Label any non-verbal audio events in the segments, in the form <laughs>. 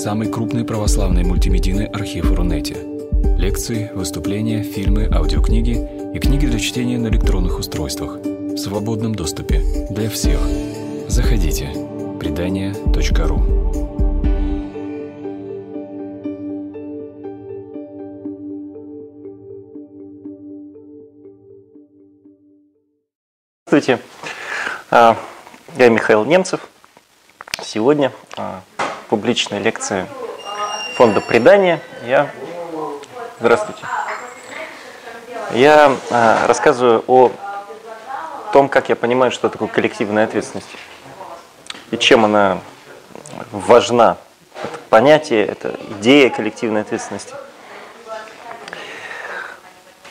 самый крупный православный мультимедийный архив Рунете. Лекции, выступления, фильмы, аудиокниги и книги для чтения на электронных устройствах в свободном доступе для всех. Заходите. Предания.ру Здравствуйте. А, Я Михаил Немцев. Сегодня публичная лекция фонда предания. Я... Здравствуйте. Я а, рассказываю о том, как я понимаю, что такое коллективная ответственность и чем она важна. Это понятие, это идея коллективной ответственности.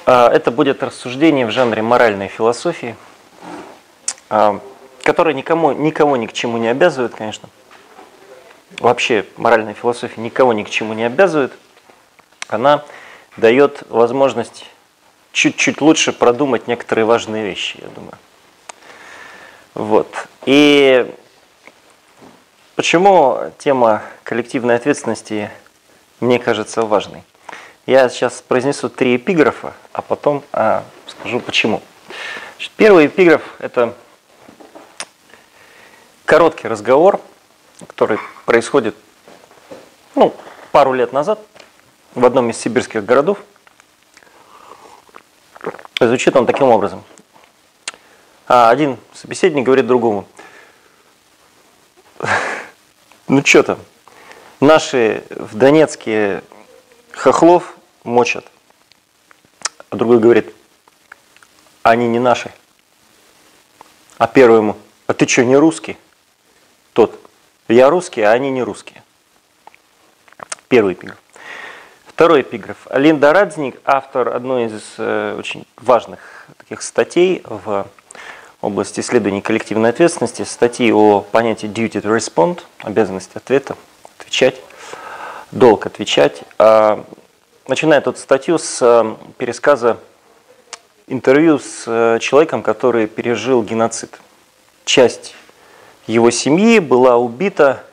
А, Это будет рассуждение в жанре моральной философии, а, которое никому, никого ни к чему не обязывает, конечно. Вообще моральная философия никого ни к чему не обязывает. Она дает возможность чуть-чуть лучше продумать некоторые важные вещи, я думаю. Вот. И почему тема коллективной ответственности мне кажется важной? Я сейчас произнесу три эпиграфа, а потом а, скажу почему. Значит, первый эпиграф – это короткий разговор, который происходит ну, пару лет назад в одном из сибирских городов. Звучит он таким образом. А один собеседник говорит другому, ну что там, наши в Донецке хохлов мочат. А другой говорит, они не наши. А первый ему, а ты что, не русский? Тот, я русский, а они не русские. Первый эпиграф. Второй эпиграф. Линда Радзник, автор одной из э, очень важных таких статей в области исследований коллективной ответственности, статьи о понятии duty to respond, обязанность ответа, отвечать, долг отвечать. А, начинает эту статью с э, пересказа интервью с э, человеком, который пережил геноцид. Часть его семьи была убита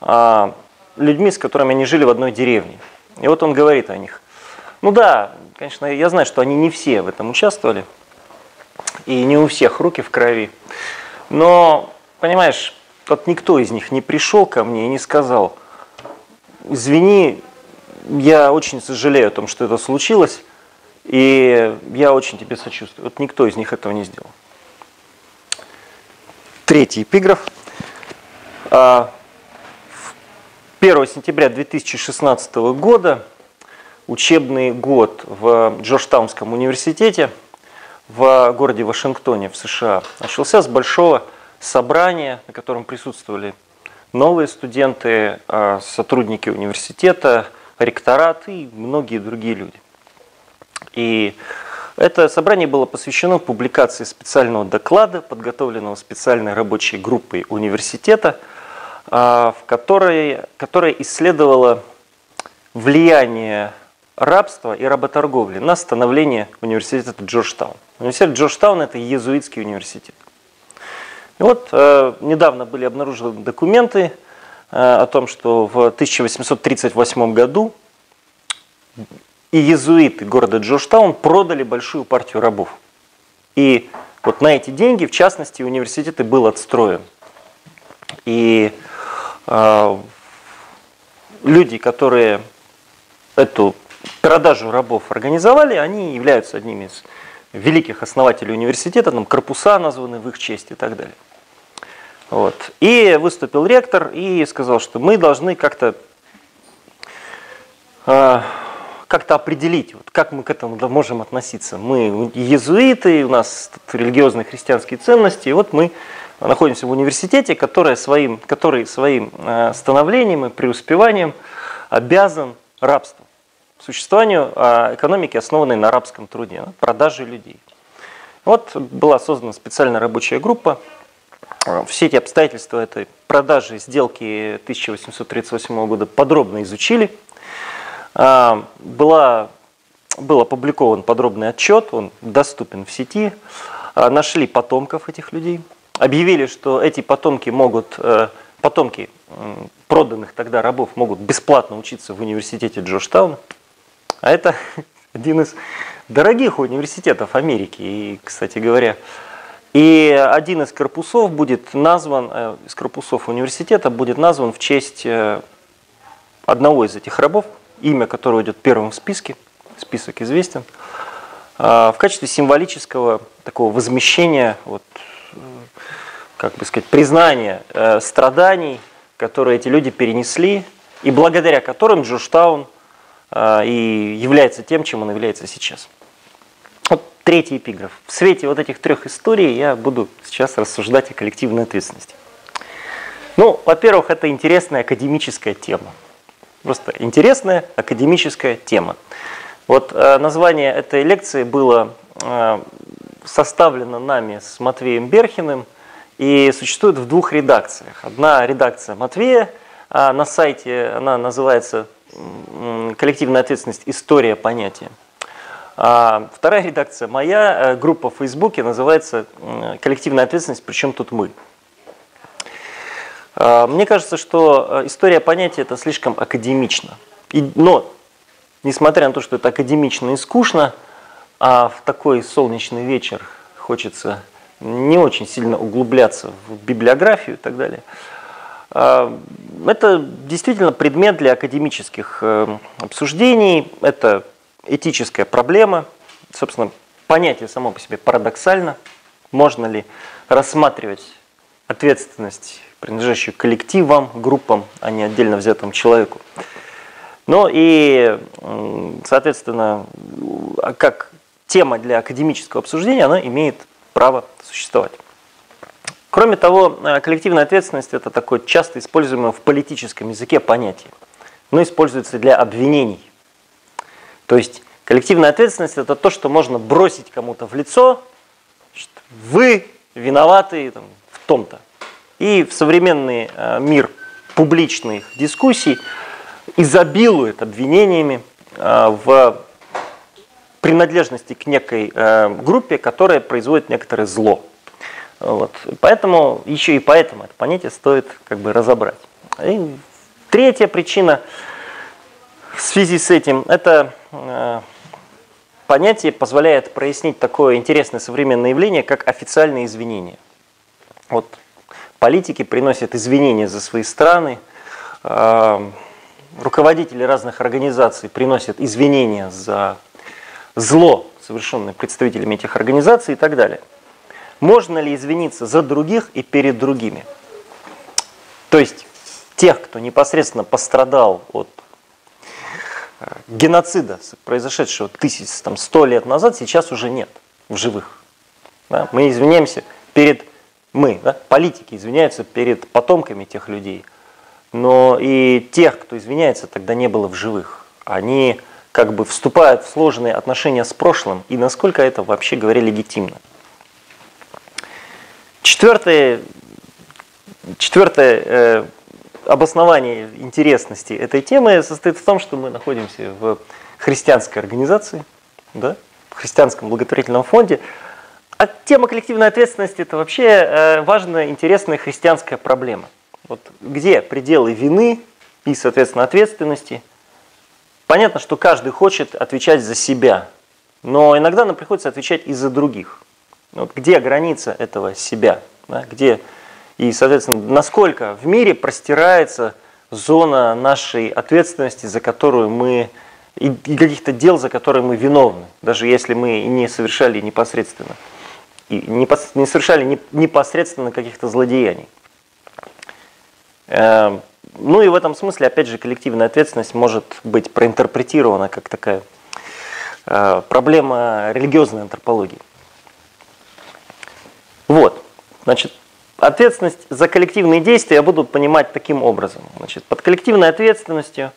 а, людьми, с которыми они жили в одной деревне. И вот он говорит о них. Ну да, конечно, я знаю, что они не все в этом участвовали, и не у всех руки в крови. Но, понимаешь, вот никто из них не пришел ко мне и не сказал, извини, я очень сожалею о том, что это случилось, и я очень тебе сочувствую. Вот никто из них этого не сделал. Третий эпиграф. 1 а, сентября 2016 года, учебный год в Джорджтаунском университете в городе Вашингтоне в США начался с большого собрания, на котором присутствовали новые студенты, а, сотрудники университета, ректорат и многие другие люди. И это собрание было посвящено публикации специального доклада, подготовленного специальной рабочей группой университета, в которой, которая исследовала влияние рабства и работорговли на становление университета Джорджтаун. Университет Джорджтаун – это иезуитский университет. И вот э, недавно были обнаружены документы э, о том, что в 1838 году иезуиты города Джорджтаун продали большую партию рабов. И вот на эти деньги, в частности, университет и был отстроен. И э, люди, которые эту продажу рабов организовали, они являются одними из великих основателей университета, там корпуса названы в их честь и так далее. Вот. И выступил ректор и сказал, что мы должны как-то э, как-то определить, вот, как мы к этому можем относиться. Мы иезуиты, у нас религиозные христианские ценности, и вот мы находимся в университете, который своим, который своим э, становлением и преуспеванием обязан рабству, существованию э, экономики, основанной на рабском труде, продаже людей. Вот была создана специальная рабочая группа, все эти обстоятельства этой продажи сделки 1838 года подробно изучили – была, был опубликован подробный отчет, он доступен в сети. Нашли потомков этих людей, объявили, что эти потомки могут э, потомки проданных тогда рабов могут бесплатно учиться в университете Джорджтауна. А это <laughs> один из дорогих университетов Америки. И, кстати говоря, и один из корпусов будет назван, э, из корпусов университета будет назван в честь э, одного из этих рабов, имя которого идет первым в списке, список известен, а, в качестве символического такого возмещения, вот, как бы сказать, признания э, страданий, которые эти люди перенесли, и благодаря которым Джорджтаун и является тем, чем он является сейчас. Вот третий эпиграф. В свете вот этих трех историй я буду сейчас рассуждать о коллективной ответственности. Ну, во-первых, это интересная академическая тема. Просто интересная академическая тема. Вот э, название этой лекции было э, составлено нами с Матвеем Берхиным и существует в двух редакциях. Одна редакция Матвея, а на сайте она называется «Коллективная ответственность. История понятия». А вторая редакция моя, э, группа в Фейсбуке, называется «Коллективная ответственность, причем тут мы». А, мне кажется, что э, история понятия это слишком академично. Но, несмотря на то, что это академично и скучно, а в такой солнечный вечер хочется не очень сильно углубляться в библиографию и так далее, а, это действительно предмет для академических э, обсуждений, это этическая проблема. Собственно, понятие само по себе парадоксально. Можно ли рассматривать ответственность, принадлежащую коллективам, группам, а не отдельно взятому человеку? Ну и, соответственно, как тема для академического обсуждения, она имеет право существовать. Кроме того, э, коллективная ответственность – это такое часто используемое в политическом языке понятие. но используется для обвинений – то есть коллективная ответственность это то, что можно бросить кому-то в лицо, вы виноваты там, в том-то. И в современный э, мир публичных дискуссий изобилует обвинениями э, в принадлежности к некой э, группе, которая производит некоторое зло. Вот. Поэтому, еще и поэтому это понятие стоит как бы разобрать. И третья причина – в связи с этим это э, понятие позволяет прояснить такое интересное современное явление, как официальные извинения. Вот политики приносят извинения за свои страны, э, руководители разных организаций приносят извинения за зло, совершенное представителями этих организаций и так далее. Можно ли извиниться за других и перед другими? То есть тех, кто непосредственно пострадал от геноцида, произошедшего тысяч, там, сто лет назад, сейчас уже нет в живых. Да? Мы извиняемся перед, мы, да? политики извиняются перед потомками тех людей, но и тех, кто извиняется, тогда не было в живых. Они как бы вступают в сложные отношения с прошлым, и насколько это вообще говоря легитимно. Четвертое, четвертое э, обоснование интересности этой темы состоит в том, что мы находимся в христианской организации, да, в христианском благотворительном фонде. А тема коллективной ответственности – это вообще э, важная, интересная христианская проблема. Вот где пределы вины и, соответственно, ответственности? Понятно, что каждый хочет отвечать за себя, но иногда нам приходится отвечать и за других. Вот где граница этого себя? Да? Где и, соответственно, насколько в мире простирается зона нашей ответственности, за которую мы и, каких-то дел, за которые мы виновны, даже если мы не совершали непосредственно, и не, не совершали непосредственно каких-то злодеяний. Ну и в этом смысле, опять же, коллективная ответственность может быть проинтерпретирована как такая э, проблема религиозной антропологии. Вот, значит, Ответственность за коллективные действия я буду понимать таким образом. Значит, под коллективной ответственностью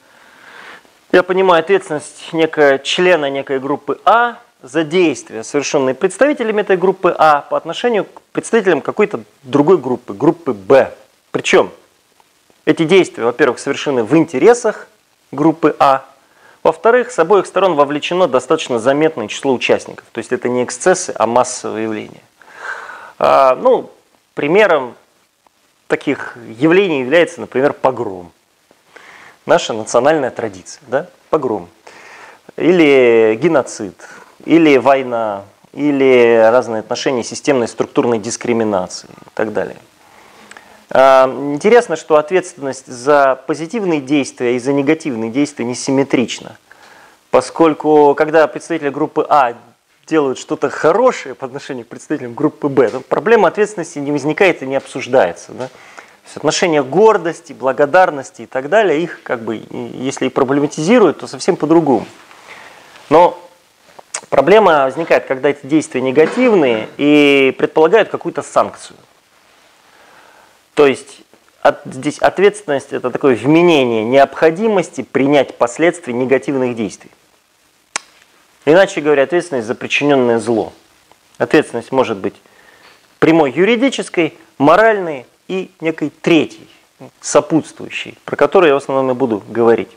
я понимаю ответственность некого члена некой группы А за действия, совершенные представителями этой группы А по отношению к представителям какой-то другой группы, группы Б. Причем эти действия, во-первых, совершены в интересах группы А, во-вторых, с обоих сторон вовлечено достаточно заметное число участников. То есть это не эксцессы, а массовые явления. А, ну, Примером таких явлений является, например, погром. Наша национальная традиция, да, погром. Или геноцид, или война, или разные отношения системной структурной дискриминации и так далее. А, интересно, что ответственность за позитивные действия и за негативные действия несимметрична, поскольку когда представители группы А делают что-то хорошее по отношению к представителям группы Б, то проблема ответственности не возникает и не обсуждается. Да? Отношения гордости, благодарности и так далее, их как бы, если и проблематизируют, то совсем по-другому. Но проблема возникает, когда эти действия негативные и предполагают какую-то санкцию. То есть от, здесь ответственность это такое вменение необходимости принять последствия негативных действий. Иначе говоря, ответственность за причиненное зло. Ответственность может быть прямой юридической, моральной и некой третьей, сопутствующей, про которую я в основном и буду говорить.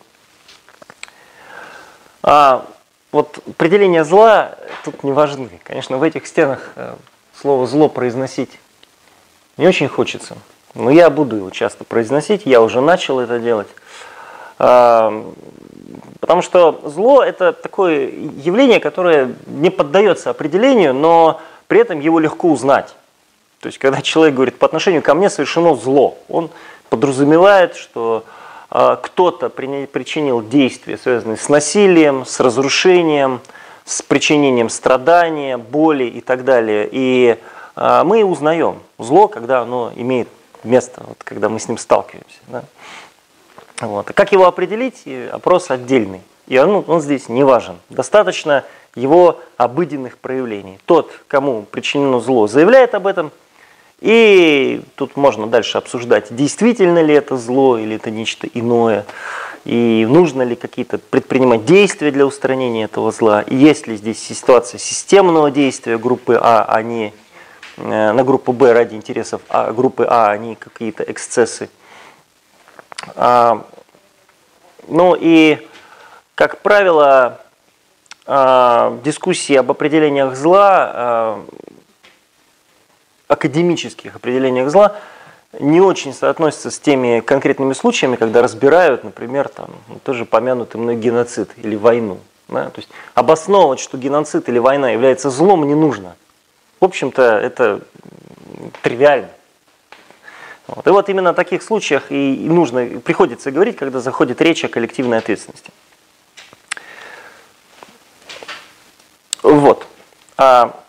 А вот определение зла тут не важны. Конечно, в этих стенах э, слово зло произносить не очень хочется. Но я буду его часто произносить, я уже начал это делать. А, потому что зло это такое явление, которое не поддается определению, но при этом его легко узнать. То есть, когда человек говорит, по отношению ко мне совершено зло, он подразумевает, что а, кто-то причинил действия, связанные с насилием, с разрушением, с причинением страдания, боли и так далее. И а, мы узнаем зло, когда оно имеет место, вот, когда мы с ним сталкиваемся. Да? Вот. А как его определить? Опрос отдельный. И он, он здесь не важен. Достаточно его обыденных проявлений. Тот, кому причинено зло, заявляет об этом, и тут можно дальше обсуждать, действительно ли это зло или это нечто иное, и нужно ли какие-то предпринимать действия для устранения этого зла, и есть ли здесь ситуация системного действия группы А, а не на группу Б ради интересов а, группы А, они какие-то эксцессы. А, ну и, как правило, а, дискуссии об определениях зла, а, академических определениях зла, не очень соотносятся с теми конкретными случаями, когда разбирают, например, там, тоже помянутый мной геноцид или войну. Да? То есть обосновывать, что геноцид или война является злом, не нужно. В общем-то, это тривиально. Вот. И вот именно о таких случаях и нужно, приходится говорить, когда заходит речь о коллективной ответственности. Вот. А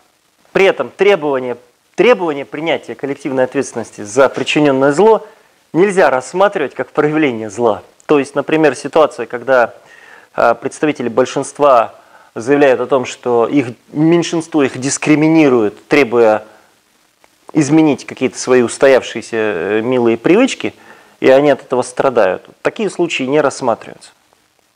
при этом требование, требование принятия коллективной ответственности за причиненное зло нельзя рассматривать как проявление зла. То есть, например, ситуация, когда а, представители большинства заявляют о том, что их меньшинство их дискриминирует, требуя изменить какие-то свои устоявшиеся э, милые привычки, и они от этого страдают. Такие случаи не рассматриваются.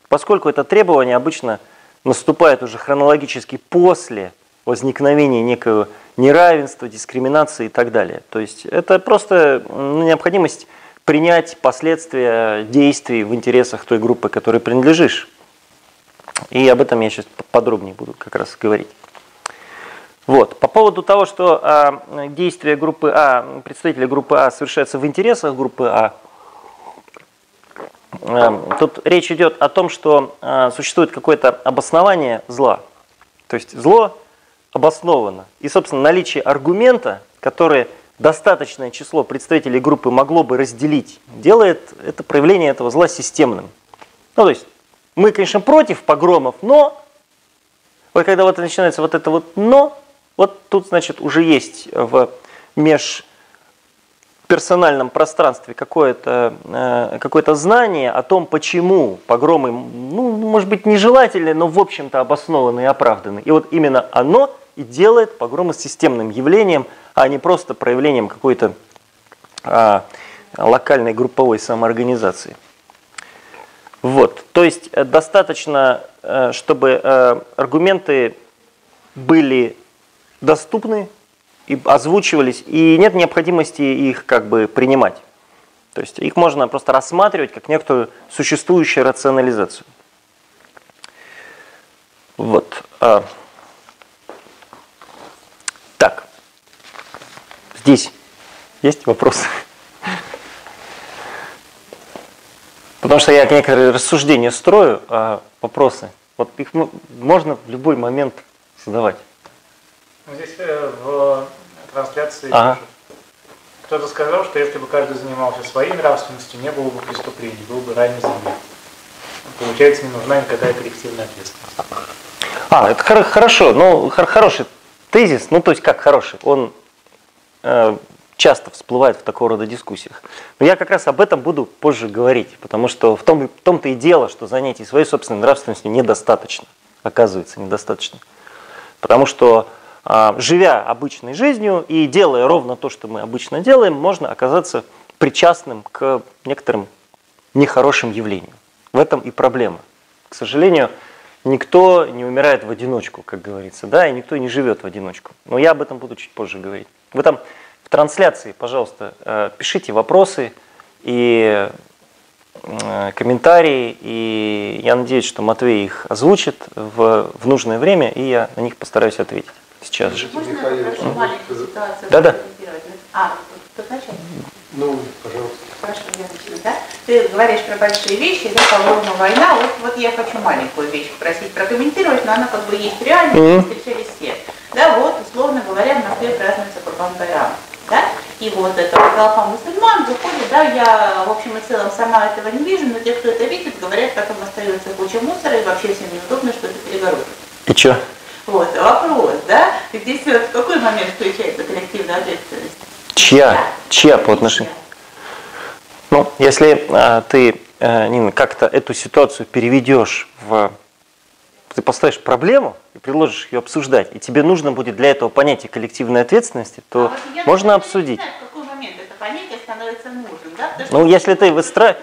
Поскольку это требование обычно наступает уже хронологически после возникновения некого неравенства, дискриминации и так далее. То есть это просто ну, необходимость принять последствия действий в интересах той группы, которой принадлежишь. И об этом я сейчас подробнее буду как раз говорить. Вот. По поводу того, что а, действия группы А, представителя группы А совершаются в интересах группы А, а тут речь идет о том, что а, существует какое-то обоснование зла. То есть зло обосновано. И, собственно, наличие аргумента, который достаточное число представителей группы могло бы разделить, делает это проявление этого зла системным. Ну, то есть мы, конечно, против погромов, но вот когда вот начинается вот это вот но, вот тут, значит, уже есть в межперсональном пространстве какое-то э, какое знание о том, почему погромы, ну, может быть, нежелательны, но, в общем-то, обоснованы и оправданы. И вот именно оно и делает погромы системным явлением, а не просто проявлением какой-то а, локальной групповой самоорганизации. Вот. То есть э, достаточно, э, чтобы э, аргументы были доступны и озвучивались, и нет необходимости их как бы принимать. То есть их можно просто рассматривать как некоторую существующую рационализацию. Вот. А. Так. Здесь есть вопросы? Потому что я некоторые рассуждения строю, а вопросы, вот их можно в любой момент задавать. Ну, здесь э, в трансляции ага. кто-то сказал, что если бы каждый занимался своей нравственностью, не было бы преступлений, был бы рай на земле. Получается, не нужна никакая коллективная ответственность. А, это хорошо, ну, хороший тезис, ну, то есть как хороший, он э, часто всплывает в такого рода дискуссиях. Но я как раз об этом буду позже говорить, потому что в, том, в том-то и дело, что занятий своей собственной нравственностью недостаточно, оказывается, недостаточно. Потому что, э, живя обычной жизнью и делая ровно то, что мы обычно делаем, можно оказаться причастным к некоторым нехорошим явлениям. В этом и проблема. К сожалению, никто не умирает в одиночку, как говорится, да, и никто не живет в одиночку. Но я об этом буду чуть позже говорить. Вы там в трансляции, пожалуйста, э, пишите вопросы и э, комментарии, и я надеюсь, что Матвей их озвучит в, в нужное время, и я на них постараюсь ответить сейчас же. Можно я маленькую ситуацию? Да-да. А, тут начать? Ну, пожалуйста. Хорошо, я начну, да? Ты говоришь про большие вещи, да, по война. Вот, вот я хочу маленькую вещь попросить прокомментировать, но она как бы есть реально, mm-hmm. встречались все. Да, вот, условно говоря, в Москве празднуется Курбан Байрам. Да? И вот эта толпа мусульман выходит, да, я в общем и целом сама этого не вижу, но те, кто это видит, говорят, как им остается куча мусора, и вообще всем неудобно, что это перегородка. И что? Вот, вопрос, да? И здесь в какой момент включается коллективная ответственность? Чья? Да. Чья по отношению? Ну, если а, ты, а, Нина, как-то эту ситуацию переведешь в... Ты поставишь проблему и предложишь ее обсуждать, и тебе нужно будет для этого понятие коллективной ответственности, то а вот можно обсудить. Знаю, в какой момент это понятие становится нужным, да? ну, если ты выстраиваешь...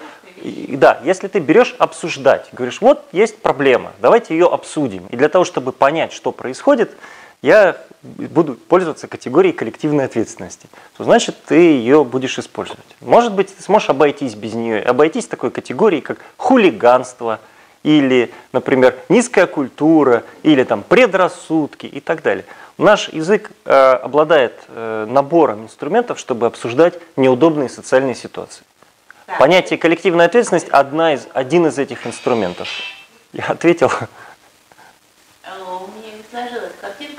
Да, если ты берешь обсуждать, говоришь, вот есть проблема, давайте ее обсудим. И для того, чтобы понять, что происходит, я буду пользоваться категорией коллективной ответственности, то значит ты ее будешь использовать. Может быть, ты сможешь обойтись без нее, обойтись такой категорией, как хулиганство, или, например, низкая культура, или там предрассудки и так далее. Наш язык э, обладает э, набором инструментов, чтобы обсуждать неудобные социальные ситуации. Да. Понятие коллективная ответственность одна из, один из этих инструментов. Я ответил.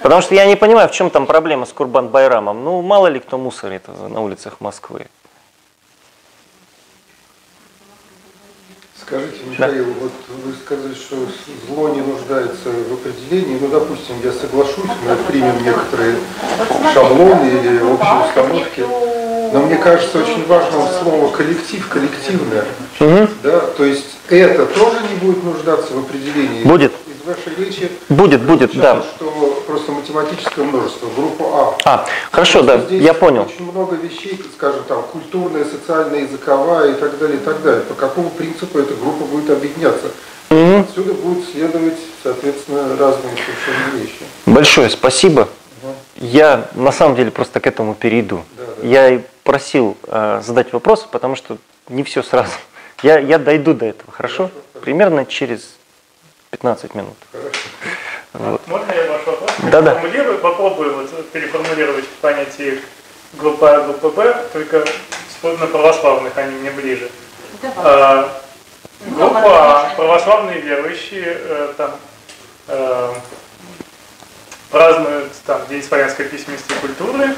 Потому что я не понимаю, в чем там проблема с Курбан Байрамом. Ну, мало ли кто мусорит на улицах Москвы. Скажите, Михаил, да. вот вы сказали, что зло не нуждается в определении. Ну, допустим, я соглашусь, мы примем некоторые шаблоны или общие установки. Но мне кажется, очень важно слово коллектив, коллективное. Угу. Да, то есть это тоже не будет нуждаться в определении. Будет вашей речи будет, будет, да. что просто математическое множество, группа А. А, хорошо, да, я понял. Очень много вещей, скажем, там, культурная, социальная, языковая и так далее, и так далее. По какому принципу эта группа будет объединяться? Угу. Отсюда будут следовать, соответственно, разные совершенно вещи. Большое спасибо. Я на самом деле просто к этому перейду. Да, да. Я и просил э, задать вопрос, потому что не все сразу. Я, я дойду до этого, хорошо? хорошо. Примерно через 15 минут. Вот. Можно я ваш вопрос да, да. попробую вот переформулировать понятие группа А, группа Б, только на православных они мне ближе. А, группа А, православные верующие, э, там, э, празднуют там День славянской письменности и культуры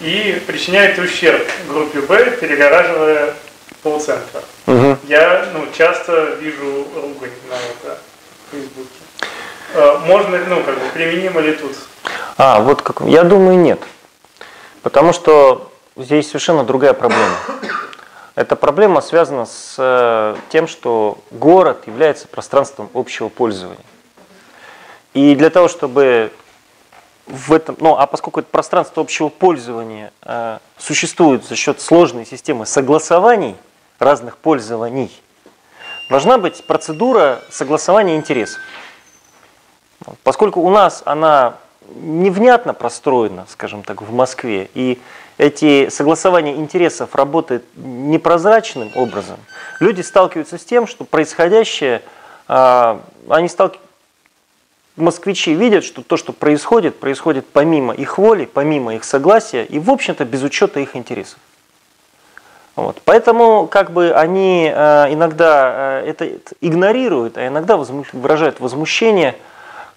и причиняют ущерб группе Б, перегораживая полцентра. Угу. Я ну, часто вижу ругань на это. Фейсбуке. Э, можно, ну, как бы, применимо ли тут? А, вот как, я думаю, нет. Потому что здесь совершенно другая проблема. Эта проблема связана с э, тем, что город является пространством общего пользования. И для того, чтобы в этом, ну, а поскольку это пространство общего пользования э, существует за счет сложной системы согласований разных пользований, должна быть процедура согласования интересов. Поскольку у нас она невнятно простроена, скажем так, в Москве, и эти согласования интересов работают непрозрачным образом, люди сталкиваются с тем, что происходящее, а, они сталкиваются, москвичи видят, что то, что происходит, происходит помимо их воли, помимо их согласия и, в общем-то, без учета их интересов. Вот. Поэтому как бы они э, иногда э, это игнорируют, а иногда возму- выражают возмущение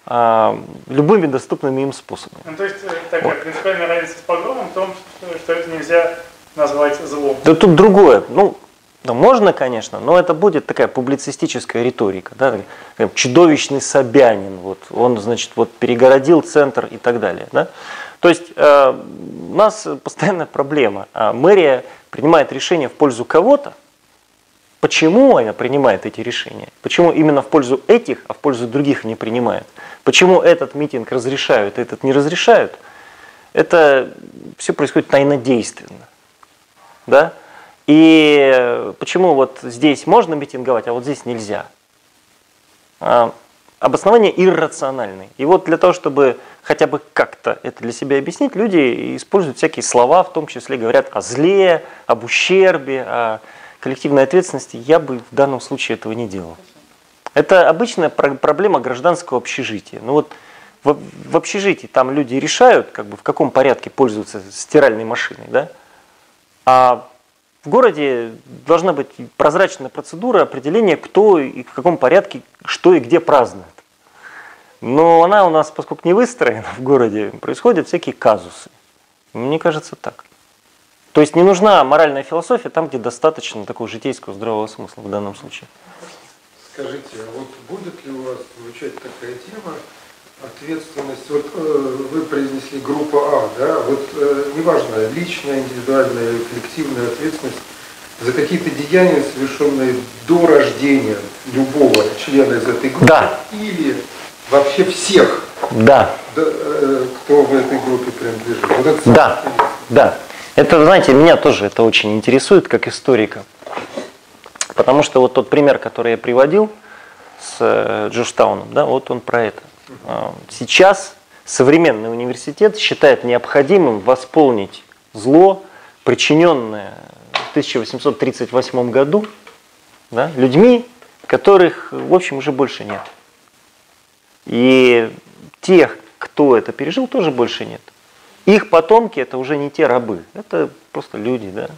э, любыми доступными им способами. Ну, то есть такая вот. принципиальная разница с погромом в том, что, что это нельзя назвать злом. Да тут другое. Ну, да можно, конечно, но это будет такая публицистическая риторика. Да? Чудовищный Собянин, вот, он, значит, вот перегородил центр и так далее. Да? То есть э, у нас постоянная проблема. А мэрия принимает решение в пользу кого-то. Почему она принимает эти решения? Почему именно в пользу этих, а в пользу других не принимает? Почему этот митинг разрешают, а этот не разрешают? Это все происходит тайнодейственно. Да? И почему вот здесь можно митинговать, а вот здесь нельзя? Обоснование иррациональное. И вот для того, чтобы хотя бы как-то это для себя объяснить, люди используют всякие слова, в том числе говорят о зле, об ущербе, о коллективной ответственности. Я бы в данном случае этого не делал. Это обычная проблема гражданского общежития. Ну вот в, в общежитии там люди решают, как бы в каком порядке пользоваться стиральной машиной, да? А в городе должна быть прозрачная процедура определения, кто и в каком порядке, что и где празднует. Но она у нас, поскольку не выстроена в городе, происходят всякие казусы. Мне кажется так. То есть не нужна моральная философия там, где достаточно такого житейского здравого смысла в данном случае. Скажите, а вот будет ли у вас звучать такая тема, ответственность, вот э, вы произнесли группа А, да, вот э, неважно, личная, индивидуальная, коллективная ответственность за какие-то деяния, совершенные до рождения любого члена из этой группы, да. или вообще всех, да. э, кто в этой группе принадлежит. Вот это да, да. Это, знаете, меня тоже это очень интересует, как историка. Потому что вот тот пример, который я приводил с э, Джорджтауном, да, вот он про это. А, сейчас современный университет считает необходимым восполнить зло, причиненное в 1838 году да, людьми, которых, в общем, уже больше нет. И тех, кто это пережил, тоже больше нет. Их потомки это уже не те рабы, это просто люди, да,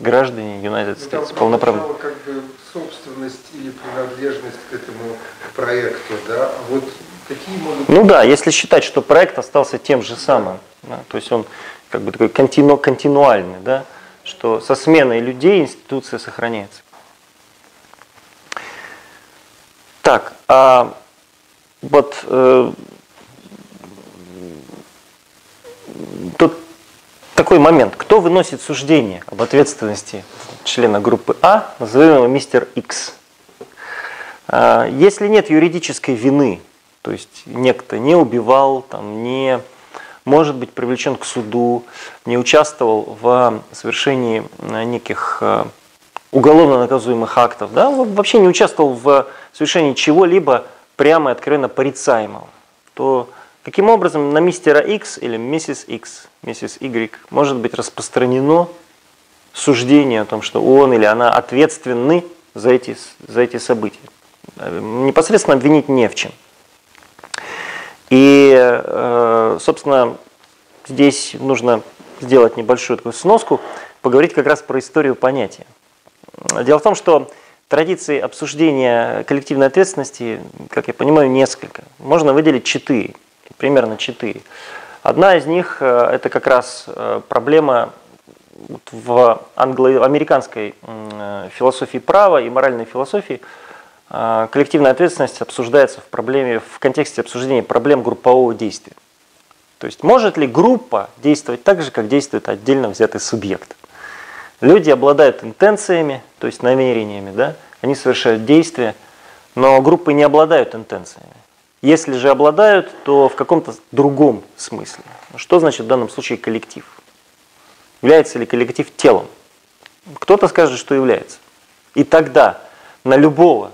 граждане United ну, States, полноправные. как бы собственность или принадлежность к этому проекту, да, а вот какие могут... Ну да, если считать, что проект остался тем же самым, да, то есть он как бы такой контину, континуальный, да, что со сменой людей институция сохраняется. Так, а вот э, тут такой момент. Кто выносит суждение об ответственности члена группы А, назовем его мистер X? А, если нет юридической вины, то есть некто не убивал, там, не может быть привлечен к суду, не участвовал в совершении неких э, уголовно наказуемых актов, да, вообще не участвовал в совершении чего-либо прямо и откровенно порицаемого, то каким образом на мистера X или миссис X, миссис Y может быть распространено суждение о том, что он или она ответственны за эти, за эти события. Непосредственно обвинить не в чем. И, э, собственно, здесь нужно сделать небольшую такую сноску, поговорить как раз про историю понятия. Дело в том, что Традиций обсуждения коллективной ответственности, как я понимаю, несколько. Можно выделить четыре, примерно четыре. Одна из них э, – это как раз э, проблема в англо-американской э, философии права и моральной философии. Коллективная ответственность обсуждается в, проблеме, в контексте обсуждения проблем группового действия. То есть может ли группа действовать так же, как действует отдельно взятый субъект? Люди обладают интенциями, то есть намерениями, да? они совершают действия, но группы не обладают интенциями. Если же обладают, то в каком-то другом смысле. Что значит в данном случае коллектив? Является ли коллектив телом? Кто-то скажет, что является. И тогда на любого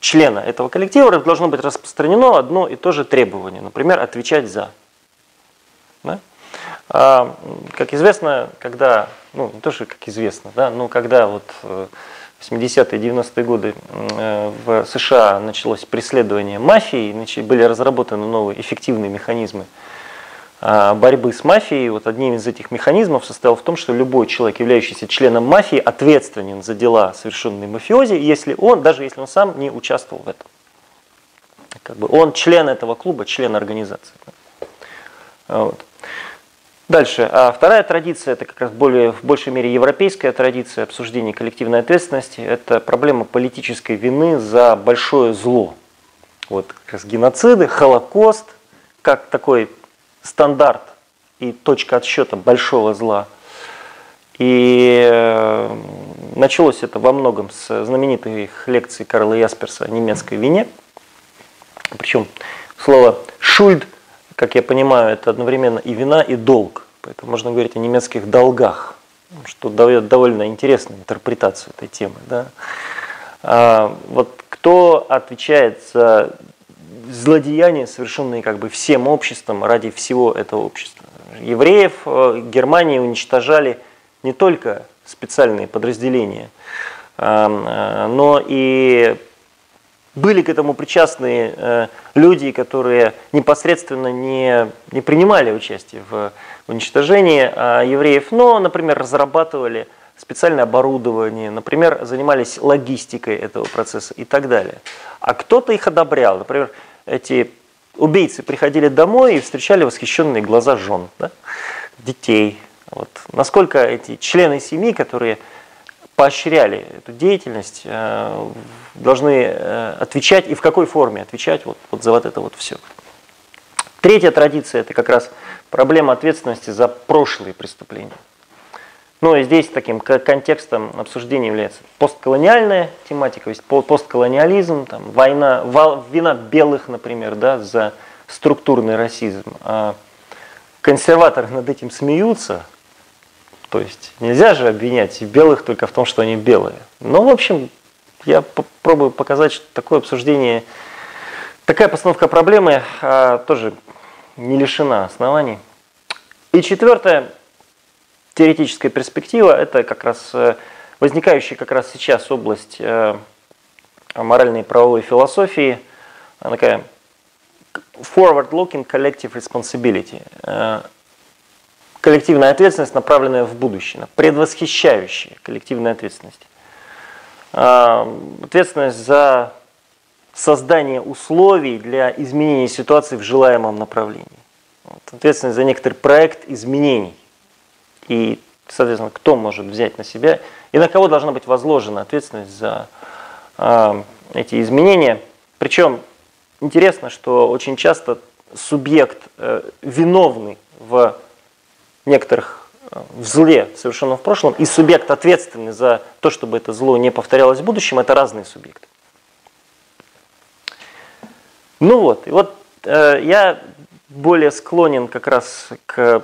члена этого коллектива должно быть распространено одно и то же требование. Например, отвечать за. Да? А, как известно, когда ну не то, что как известно, да, но когда вот в 80-е, 90-е годы э, в США началось преследование мафии, были разработаны новые эффективные механизмы а, борьбы с мафией, вот одним из этих механизмов состоял в том, что любой человек, являющийся членом мафии, ответственен за дела, совершенные мафиози, если он, даже если он сам не участвовал в этом. Как бы он член этого клуба, член организации. Вот. Дальше. А вторая традиция, это как раз более, в большей мере европейская традиция обсуждения коллективной ответственности. Это проблема политической вины за большое зло. Вот как раз геноциды, Холокост, как такой стандарт и точка отсчета большого зла. И э, началось это во многом с знаменитых лекций Карла Ясперса о немецкой вине. Причем слово «шульд», как я понимаю, это одновременно и вина, и долг. Поэтому можно говорить о немецких долгах, что дает довольно интересную интерпретацию этой темы. Да? А, вот кто отвечает за злодеяния, совершенные как бы всем обществом ради всего этого общества. Евреев э, Германии уничтожали не только специальные подразделения, э, но и были к этому причастны э, люди, которые непосредственно не, не принимали участие в уничтожении а, евреев, но, например, разрабатывали специальное оборудование, например, занимались логистикой этого процесса и так далее. А кто-то их одобрял. Например, эти убийцы приходили домой и встречали восхищенные глаза жен, да? детей. Вот. Насколько эти члены семьи, которые поощряли эту деятельность, э, должны э, отвечать и в какой форме отвечать вот, вот за вот это вот все. Третья традиция – это как раз проблема ответственности за прошлые преступления. Ну и здесь таким контекстом обсуждения является постколониальная тематика, то есть постколониализм, там, война, вина белых, например, да, за структурный расизм. А консерваторы над этим смеются, то есть нельзя же обвинять белых только в том, что они белые. Но, в общем, я попробую показать, что такое обсуждение, такая постановка проблемы а, тоже не лишена оснований. И четвертое, теоретическая перспектива – это как раз э, возникающая как раз сейчас область э, моральной и правовой философии, она такая forward-looking collective responsibility, э, коллективная ответственность, направленная в будущее, предвосхищающая коллективная ответственность. Ответственность за создание условий для изменения ситуации в желаемом направлении. Ответственность за некоторый проект изменений. И, соответственно, кто может взять на себя и на кого должна быть возложена ответственность за э, эти изменения. Причем интересно, что очень часто субъект э, виновный в некоторых э, в зле, совершенном в прошлом, и субъект ответственный за то, чтобы это зло не повторялось в будущем, это разные субъекты. Ну вот, и вот э, я более склонен как раз к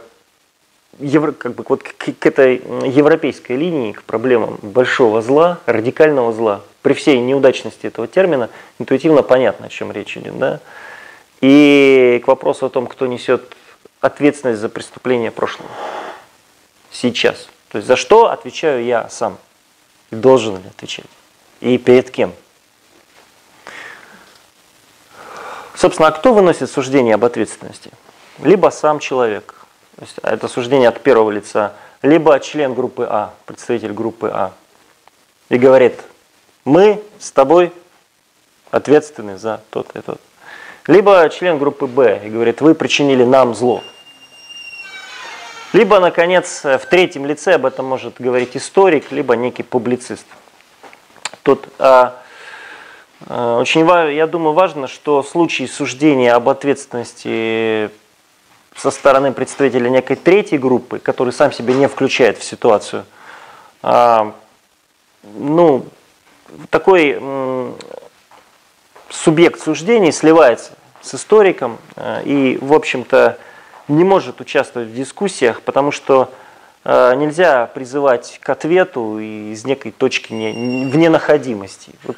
евро, как бы, вот к, к этой европейской линии, к проблемам большого зла, радикального зла, при всей неудачности этого термина, интуитивно понятно, о чем речь идет. Да? И к вопросу о том, кто несет ответственность за преступление прошлого. Сейчас. То есть за что отвечаю я сам? И должен ли отвечать? И перед кем? Собственно, а кто выносит суждение об ответственности? Либо сам человек, то есть это суждение от первого лица, либо член группы А, представитель группы А, и говорит, мы с тобой ответственны за тот и тот. Либо член группы Б и говорит, вы причинили нам зло. Либо, наконец, в третьем лице об этом может говорить историк, либо некий публицист. Тут а, а, очень, я думаю, важно, что в случае суждения об ответственности со стороны представителя некой третьей группы, который сам себя не включает в ситуацию, а, ну, такой м, субъект суждений сливается с историком а, и, в общем-то, не может участвовать в дискуссиях, потому что а, нельзя призывать к ответу из некой точки не, в ненаходимости. Вот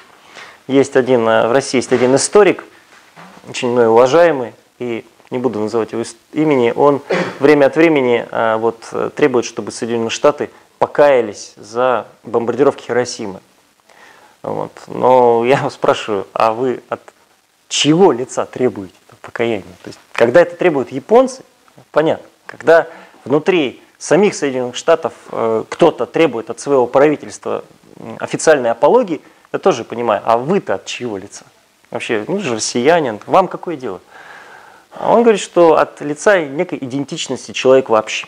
есть один, а, в России есть один историк, очень мной уважаемый, и не буду называть его имени, он время от времени вот, требует, чтобы Соединенные Штаты покаялись за бомбардировки Хиросимы. Вот. Но я <laughs> спрашиваю, а вы от чего лица требуете покаяния? То есть, когда это требуют японцы, Понятно. Когда внутри самих Соединенных Штатов э, кто-то требует от своего правительства официальной апологии, я тоже понимаю, а вы-то от чьего лица? Вообще, ну же россиянин, вам какое дело? А он говорит, что от лица некой идентичности человек вообще.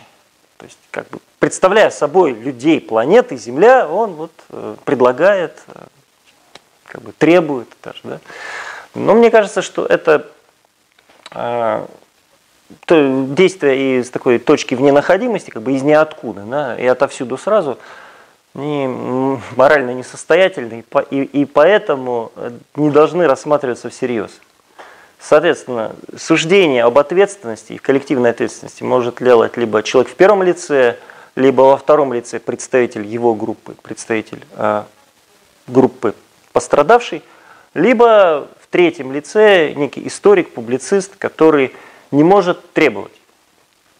То есть, как бы, представляя собой людей планеты Земля, он вот э, предлагает, э, как бы требует даже, да. Но мне кажется, что это э, действие из такой точки вне находимости, как бы из ниоткуда, да, и отовсюду сразу, не морально несостоятельны, и, и поэтому не должны рассматриваться всерьез. Соответственно, суждение об ответственности и коллективной ответственности может делать либо человек в первом лице, либо во втором лице представитель его группы, представитель э, группы пострадавший, либо третьем лице некий историк, публицист, который не может требовать.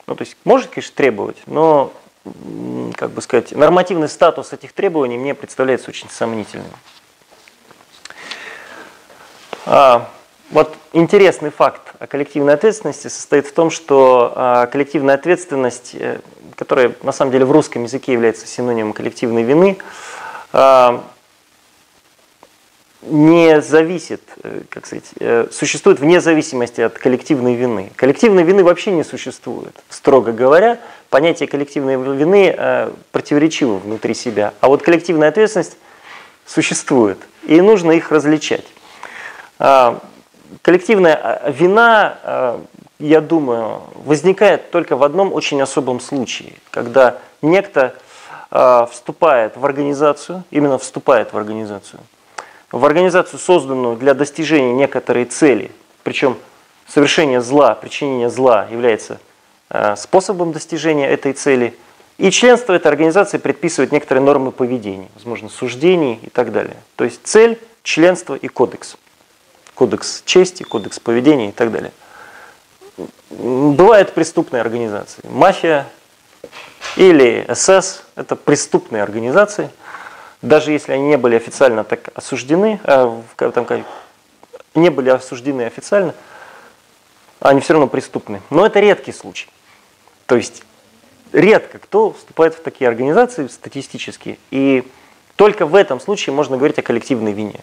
Ну, то есть может, конечно, требовать, но, как бы сказать, нормативный статус этих требований мне представляется очень сомнительным. А, вот интересный факт о коллективной ответственности состоит в том, что а, коллективная ответственность, э, которая на самом деле в русском языке является синонимом коллективной вины, а, не зависит, э, как сказать, э, существует вне зависимости от коллективной вины. Коллективной вины вообще не существует. Строго говоря, понятие коллективной вины э, противоречиво внутри себя. А вот коллективная ответственность существует, и нужно их различать. А, коллективная вина, я думаю, возникает только в одном очень особом случае, когда некто вступает в организацию, именно вступает в организацию, в организацию, созданную для достижения некоторой цели, причем совершение зла, причинение зла является э, способом достижения этой цели, и членство этой организации предписывает некоторые нормы поведения, возможно, суждений и так далее. То есть цель, членство и кодекс. Кодекс чести, кодекс поведения и так далее. Бывают преступные организации. Мафия или СС – это преступные организации – даже если они не были официально так осуждены, э, там, не были осуждены официально, они все равно преступны. Но это редкий случай. То есть редко кто вступает в такие организации статистически. И только в этом случае можно говорить о коллективной вине.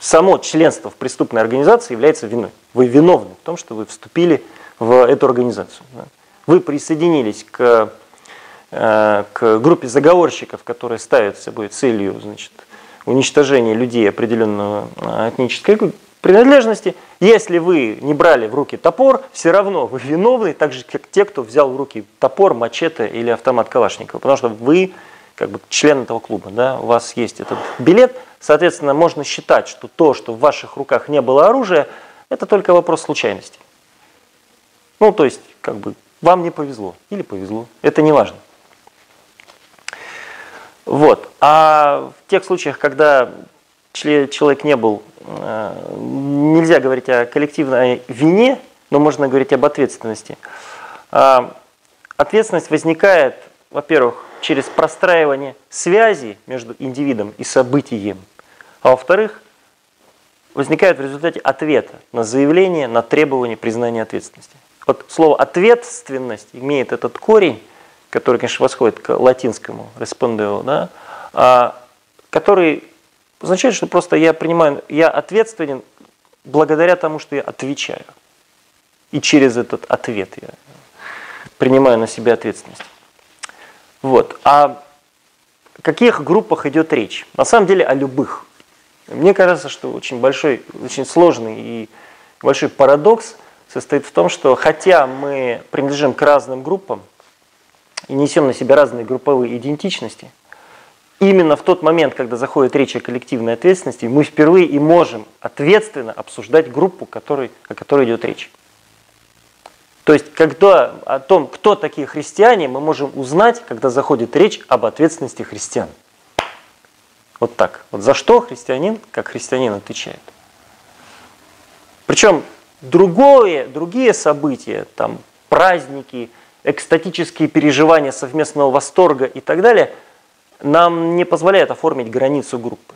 Само членство в преступной организации является виной. Вы виновны в том, что вы вступили в эту организацию. Вы присоединились к к группе заговорщиков, которые ставят собой целью значит, уничтожения людей определенного э, этнической принадлежности, если вы не брали в руки топор, все равно вы виновны, так же, как те, кто взял в руки топор, мачете или автомат Калашникова, потому что вы как бы член этого клуба, да, у вас есть этот билет, соответственно, можно считать, что то, что в ваших руках не было оружия, это только вопрос случайности. Ну, то есть, как бы, вам не повезло или повезло, это не важно. Вот. А в тех случаях, когда человек не был, э, нельзя говорить о коллективной вине, но можно говорить об ответственности. А, ответственность возникает, во-первых, через простраивание связи между индивидом и событием, а во-вторых, возникает в результате ответа на заявление, на требование признания ответственности. Вот слово «ответственность» имеет этот корень, который, конечно, восходит к латинскому respondeo, да, а, который означает, что просто я принимаю, я ответственен благодаря тому, что я отвечаю. И через этот ответ я принимаю на себя ответственность. Вот. А о каких группах идет речь? На самом деле о любых. Мне кажется, что очень большой, очень сложный и большой парадокс состоит в том, что хотя мы принадлежим к разным группам, и несем на себя разные групповые идентичности, именно в тот момент, когда заходит речь о коллективной ответственности, мы впервые и можем ответственно обсуждать группу, которой, о которой идет речь. То есть, когда о том, кто такие христиане, мы можем узнать, когда заходит речь об ответственности христиан. Вот так. Вот за что христианин, как христианин, отвечает. Причем другое, другие события, там праздники, экстатические переживания совместного восторга и так далее, нам не позволяют оформить границу группы.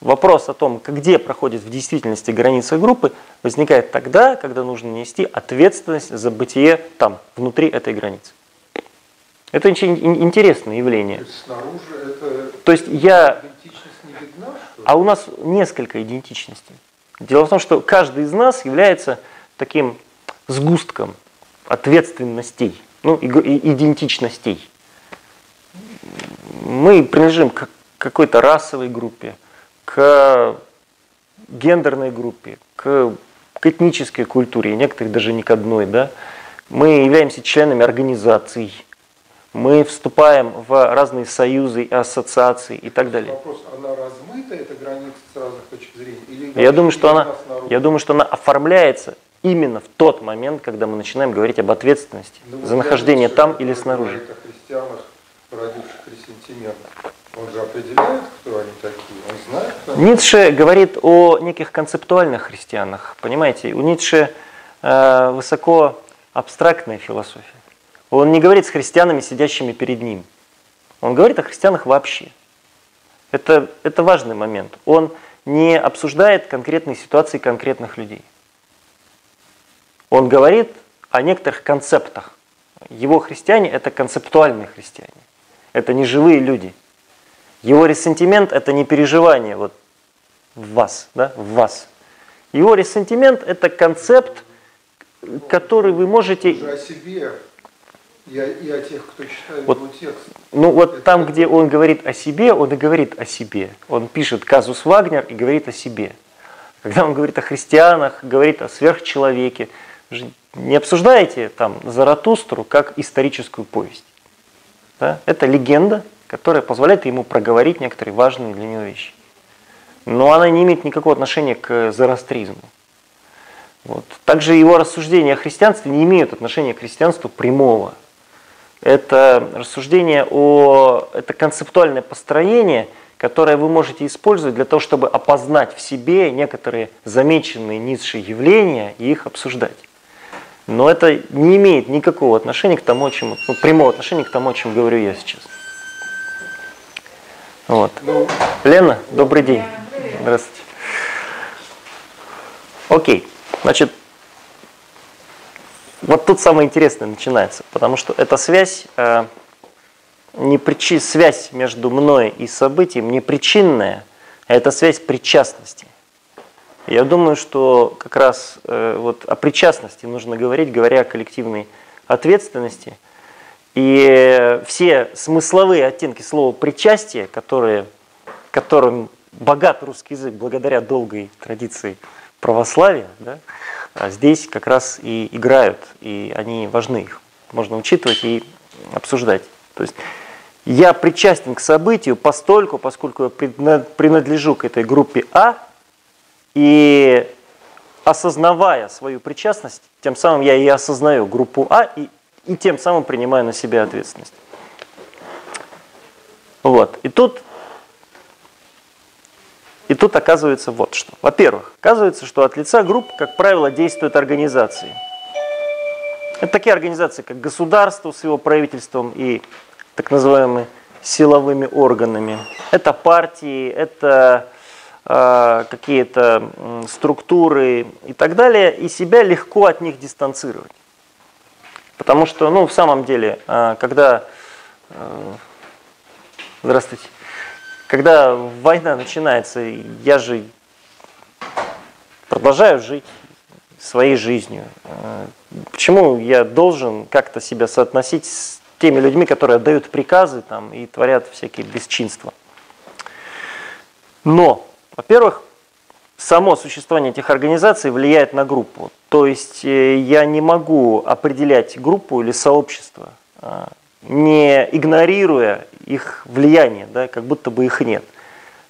Вопрос о том, где проходит в действительности граница группы, возникает тогда, когда нужно нести ответственность за бытие там, внутри этой границы. Это очень интересное явление. То есть снаружи это То есть я... не видна? А у нас несколько идентичностей. Дело в том, что каждый из нас является таким сгустком ответственностей, ну, идентичностей. Мы принадлежим к какой-то расовой группе, к гендерной группе, к, к этнической культуре, некоторых даже не к одной, да. Мы являемся членами организаций, мы вступаем в разные союзы, ассоциации и так далее. Вопрос, она размыта, эта граница с разных точек зрения? Или я, думаю, что она, я думаю, что она оформляется именно в тот момент, когда мы начинаем говорить об ответственности ну, за нахождение там или снаружи. О христианах, породивших ресентимент. Он же определяет, кто они такие, он знает. Кто Ницше говорит о неких концептуальных христианах. Понимаете, у Ницше э, высоко абстрактная философия. Он не говорит с христианами, сидящими перед ним. Он говорит о христианах вообще. Это, это важный момент. Он не обсуждает конкретные ситуации конкретных людей. Он говорит о некоторых концептах. Его христиане – это концептуальные христиане. Это не живые люди. Его ресентимент – это не переживание вот в вас, да, в вас. Его ресентимент – это концепт, который вы можете... Уже о себе и о, и о тех, кто читает вот, его текст. Ну вот это там, где он говорит о себе, он и говорит о себе. Он пишет казус Вагнер и говорит о себе. Когда он говорит о христианах, говорит о сверхчеловеке, не обсуждаете там Заратустру как историческую повесть. Да? Это легенда, которая позволяет ему проговорить некоторые важные для него вещи. Но она не имеет никакого отношения к зороастризму. Вот. Также его рассуждения о христианстве не имеют отношения к христианству прямого. Это рассуждение о... это концептуальное построение, которое вы можете использовать для того, чтобы опознать в себе некоторые замеченные низшие явления и их обсуждать. Но это не имеет никакого отношения к тому, о чем, ну, прямого отношения к тому, о чем говорю я сейчас. Вот. Лена, добрый день. Здравствуйте. Окей. Значит, вот тут самое интересное начинается, потому что эта связь, э, не причи, связь между мной и событием не причинная, а это связь причастности. Я думаю, что как раз э, вот о причастности нужно говорить, говоря о коллективной ответственности. И все смысловые оттенки слова «причастие», которые, которым богат русский язык благодаря долгой традиции православия, да, а здесь как раз и играют, и они важны, их можно учитывать и обсуждать. То есть я причастен к событию постольку, поскольку я принадлежу к этой группе А, и осознавая свою причастность, тем самым я и осознаю группу А, и, и тем самым принимаю на себя ответственность. Вот. И тут и тут оказывается вот что. Во-первых, оказывается, что от лица групп, как правило, действуют организации. Это такие организации, как государство с его правительством и так называемыми силовыми органами. Это партии, это какие-то э, структуры и так далее. И себя легко от них дистанцировать. Потому что, ну, в самом деле, э, когда... Э, здравствуйте когда война начинается, я же продолжаю жить своей жизнью. Почему я должен как-то себя соотносить с теми людьми, которые отдают приказы там, и творят всякие бесчинства? Но, во-первых, само существование этих организаций влияет на группу. То есть э, я не могу определять группу или сообщество э, не игнорируя их влияние, да, как будто бы их нет.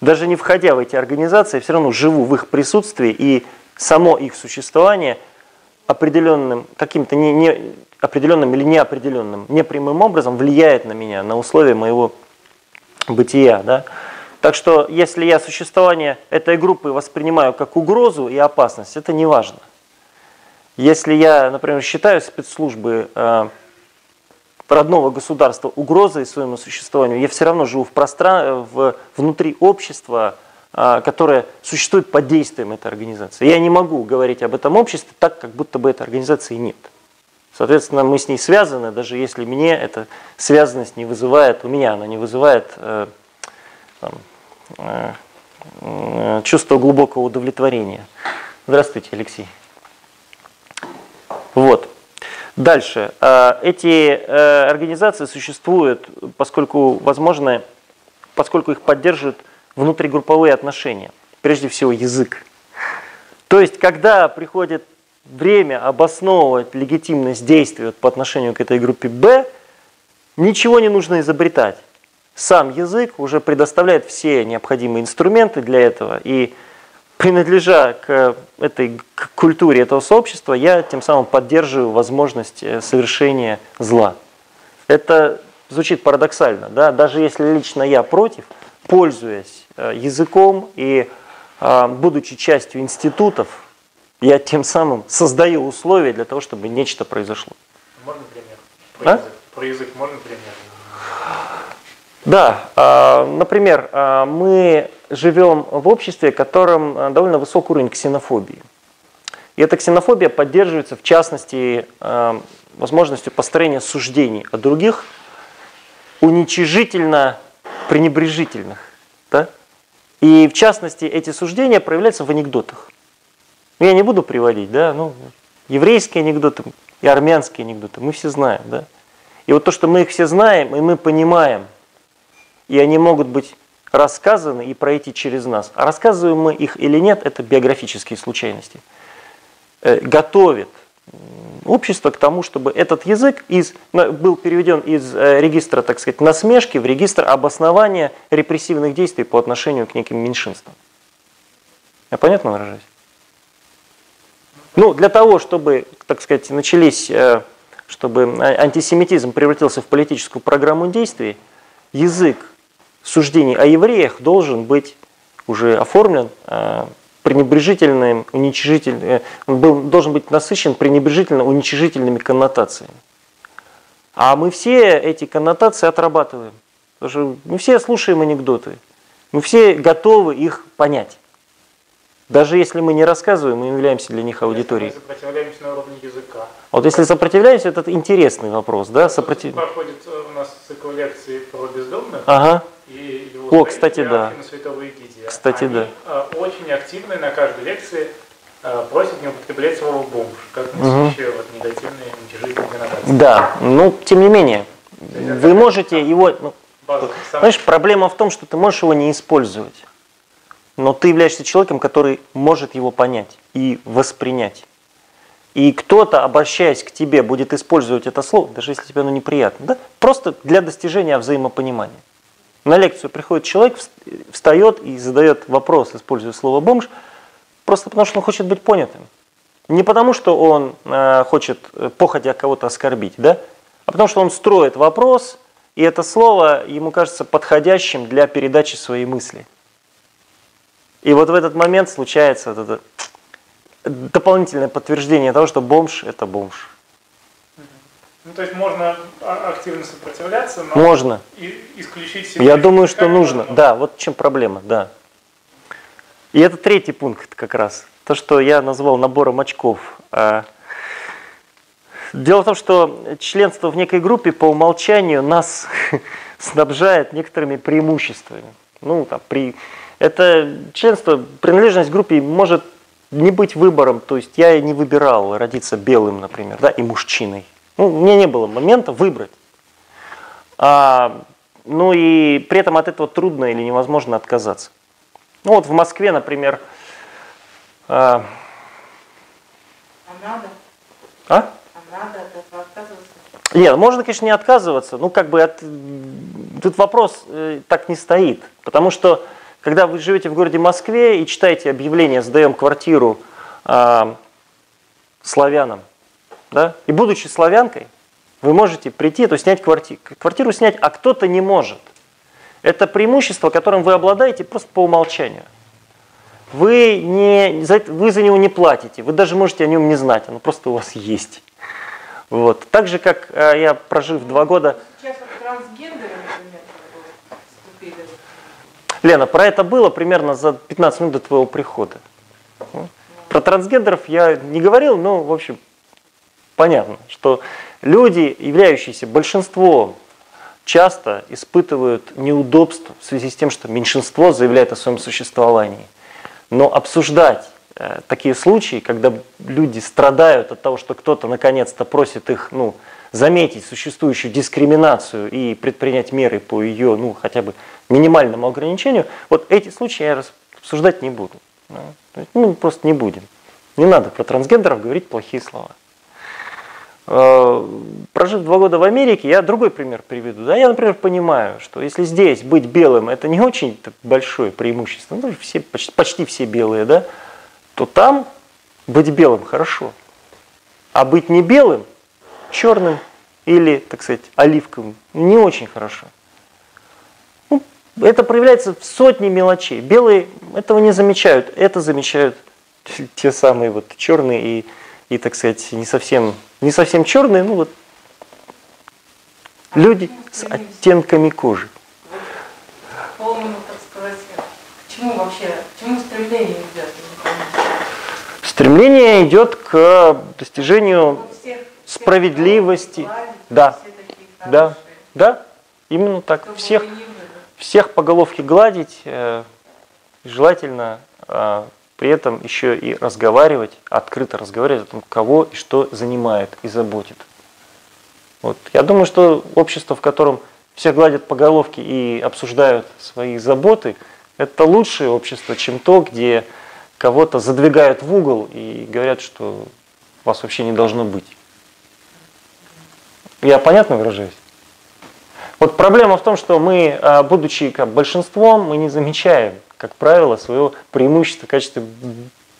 Даже не входя в эти организации, я все равно живу в их присутствии, и само их существование определенным, каким-то не, не, определенным или неопределенным, непрямым образом влияет на меня, на условия моего бытия. Да? Так что, если я существование этой группы воспринимаю как угрозу и опасность, это не важно. Если я, например, считаю спецслужбы э, родного государства угрозой своему существованию, я все равно живу в простран... в... внутри общества, а, которое существует под действием этой организации. Я не могу говорить об этом обществе так, как будто бы этой организации нет. Соответственно, мы с ней связаны, даже если мне эта связанность не вызывает, у меня она не вызывает э, там, э, э, чувство глубокого удовлетворения. Здравствуйте, Алексей. Вот. Дальше. Э, эти э, организации существуют, поскольку возможно, поскольку их поддерживают внутригрупповые отношения. Прежде всего язык. То есть, когда приходит время обосновывать легитимность действия по отношению к этой группе Б, ничего не нужно изобретать. Сам язык уже предоставляет все необходимые инструменты для этого. И принадлежа к этой к культуре этого сообщества, я тем самым поддерживаю возможность э, совершения зла. Это звучит парадоксально, да? даже если лично я против, пользуясь э, языком и а, будучи частью институтов, я тем самым создаю условия для того, чтобы нечто произошло. Можно пример? Про, а? язык. Про язык можно пример? Да, а, например, а, мы живем в обществе, в котором довольно высокий уровень ксенофобии. И эта ксенофобия поддерживается, в частности, возможностью построения суждений о других, уничижительно пренебрежительных. Да? И в частности, эти суждения проявляются в анекдотах. Ну, я не буду приводить, да, ну, еврейские анекдоты и армянские анекдоты, мы все знаем, да. И вот то, что мы их все знаем, и мы понимаем, и они могут быть рассказаны и пройти через нас. А рассказываем мы их или нет, это биографические случайности. Э, готовит общество к тому, чтобы этот язык из, был переведен из э, регистра, так сказать, насмешки в регистр обоснования репрессивных действий по отношению к неким меньшинствам. Я понятно выражаюсь? Ну, для того, чтобы, так сказать, начались, э, чтобы антисемитизм превратился в политическую программу действий, язык суждений о евреях должен быть уже оформлен э, пренебрежительным, уничижительным, э, был, должен быть насыщен пренебрежительно уничижительными коннотациями. А мы все эти коннотации отрабатываем. Потому что мы все слушаем анекдоты. Мы все готовы их понять. Даже если мы не рассказываем, мы являемся для них аудиторией. Если мы сопротивляемся на уровне языка. Вот если сопротивляемся, это интересный вопрос, да? Сопротив... Проходит э, у нас цикл лекций про бездомных. Ага. О, кстати, да. Кстати, Они да. Э, очень активны на каждой лекции э, просят не употреблять слово бомж, как несущее угу. вот, негативные, коннотации. Да, ну, тем не менее, вы можете его... Ну, знаешь, проблема в том, что ты можешь его не использовать но ты являешься человеком, который может его понять и воспринять. И кто-то, обращаясь к тебе, будет использовать это слово, даже если тебе оно неприятно, да? просто для достижения взаимопонимания. На лекцию приходит человек, встает и задает вопрос, используя слово «бомж», просто потому что он хочет быть понятым. Не потому, что он э, хочет э, походя кого-то оскорбить, да? а потому что он строит вопрос, и это слово ему кажется подходящим для передачи своей мысли – и вот в этот момент случается это дополнительное подтверждение того, что бомж – это бомж. Ну, то есть можно а, активно сопротивляться, но можно. И исключить себя. Я думаю, что нужно. Можно. Да, вот в чем проблема, да. И это третий пункт как раз. То, что я назвал набором очков. А, дело в том, что членство в некой группе по умолчанию нас <laughs> снабжает некоторыми преимуществами. Ну, там, при это членство, принадлежность к группе может не быть выбором, то есть я не выбирал родиться белым, например, да, и мужчиной. Ну, у меня не было момента выбрать. А, ну и при этом от этого трудно или невозможно отказаться. Ну вот в Москве, например... А, а надо? А? А надо от этого отказываться? Нет, можно, конечно, не отказываться. Ну, как бы от... тут вопрос э, так не стоит. Потому что когда вы живете в городе Москве и читаете объявление «Сдаем квартиру э, славянам», да, и будучи славянкой, вы можете прийти, то снять квартиру, квартиру снять, а кто-то не может. Это преимущество, которым вы обладаете просто по умолчанию. Вы, не, вы за него не платите, вы даже можете о нем не знать, оно просто у вас есть. Вот. Так же, как э, я, прожив два года... Сейчас вот трансгендеры, например, вступили Лена, про это было примерно за 15 минут до твоего прихода. Про трансгендеров я не говорил, но, в общем, понятно, что люди, являющиеся большинством, часто испытывают неудобства в связи с тем, что меньшинство заявляет о своем существовании. Но обсуждать э, такие случаи, когда люди страдают от того, что кто-то наконец-то просит их ну, заметить существующую дискриминацию и предпринять меры по ее ну, хотя бы минимальному ограничению, вот эти случаи я обсуждать не буду. Ну, просто не будем. Не надо про трансгендеров говорить плохие слова. Э, прожив два года в Америке, я другой пример приведу. Да, я, например, понимаю, что если здесь быть белым это не очень большое преимущество, ну, все, почти, почти все белые, да, то там быть белым хорошо. А быть не белым, черным или, так сказать, оливковым не очень хорошо. Ну, это проявляется в сотни мелочей. Белые этого не замечают, это замечают те самые вот черные и, и так сказать, не совсем не совсем черные, ну вот люди с оттенками кожи. Полному, так сказать, к чему вообще, к чему стремление идет? Стремление идет к достижению всех, справедливости. Всех да, да, да, именно так. Всех, всех по головке гладить, э, желательно э, при этом еще и разговаривать, открыто разговаривать о том, кого и что занимает и заботит. Вот. Я думаю, что общество, в котором все гладят по головке и обсуждают свои заботы, это лучшее общество, чем то, где кого-то задвигают в угол и говорят, что вас вообще не должно быть. Я понятно выражаюсь? Вот проблема в том, что мы, а, будучи как большинством, мы не замечаем как правило, своего преимущества в качестве,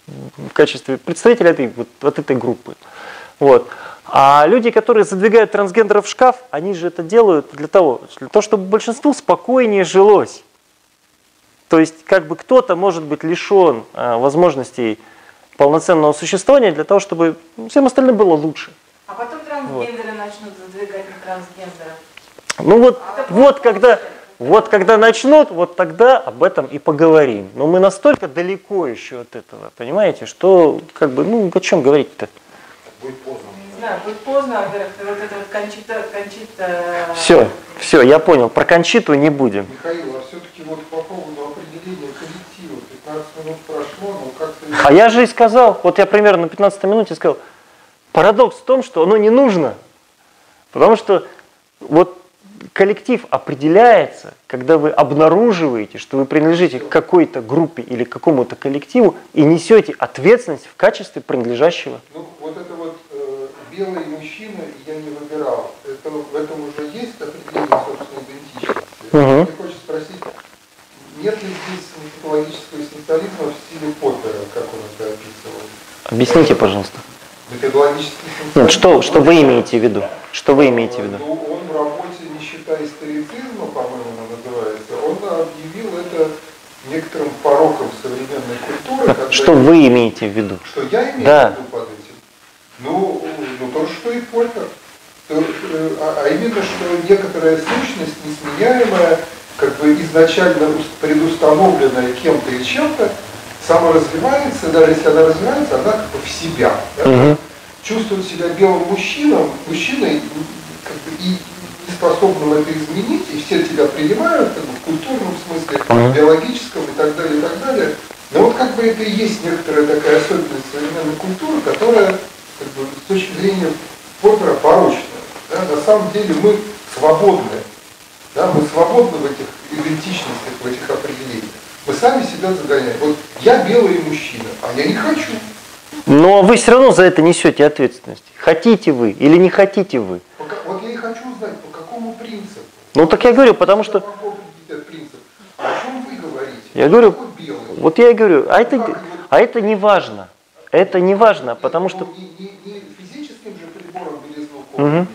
в качестве представителя этой, вот, вот этой группы. Вот. А люди, которые задвигают трансгендеров в шкаф, они же это делают для того, для того, чтобы большинству спокойнее жилось. То есть как бы кто-то может быть лишен а, возможностей полноценного существования для того, чтобы всем остальным было лучше. А потом трансгендеры вот. начнут задвигать на трансгендеров. Ну вот, а вот когда, вот когда начнут, вот тогда об этом и поговорим. Но мы настолько далеко еще от этого, понимаете, что как бы, ну, о чем говорить-то? Будет поздно. Не знаю, будет поздно, а вот это вот кончита, кончита... Все, все, я понял, про кончиту не будем. Михаил, а все-таки вот по поводу определения коллектива, 15 минут прошло, но как-то... А я же и сказал, вот я примерно на 15 минуте сказал, парадокс в том, что оно не нужно. Потому что вот коллектив определяется, когда вы обнаруживаете, что вы принадлежите к какой-то группе или к какому-то коллективу и несете ответственность в качестве принадлежащего. Ну, вот это вот э, белый мужчина я не выбирал. Это, в этом уже есть определение собственной идентичности. Угу. Мне хочется спросить, нет ли здесь методологического эссенциализма в стиле Поппера, как он это описывал? Объясните, пожалуйста. Методологический Нет, что, что вы имеете в виду? Что вы имеете в виду? Работе «Нищета историцизма», по-моему, называется, он объявил это некоторым пороком современной культуры. Что вы имеете в виду? Что я имею да. в виду под этим? Ну, ну то что и Польтер. Э, а, а именно, что некоторая сущность, несменяемая, как бы изначально предустановленная кем-то и чем-то, саморазвивается, даже если она развивается, она как бы в себя. Да? Угу. Чувствует себя белым мужчином, мужчиной как бы, и не способным это изменить, и все тебя принимают как бы, в культурном смысле, в биологическом и так далее, и так далее. Но вот как бы это и есть некоторая такая особенность современной культуры, которая как бы, с точки зрения Поппера порочная. Да? На самом деле мы свободны. Да? Мы свободны в этих идентичностях, в этих определениях. Мы сами себя загоняем. Вот я белый мужчина, а я не хочу. Но вы все равно за это несете ответственность. Хотите вы или не хотите вы. Вот я и хочу узнать, по какому принципу. Ну так я говорю, потому что... Я говорю, вот я и говорю, а это, а это не важно. Это не важно, потому что... Угу.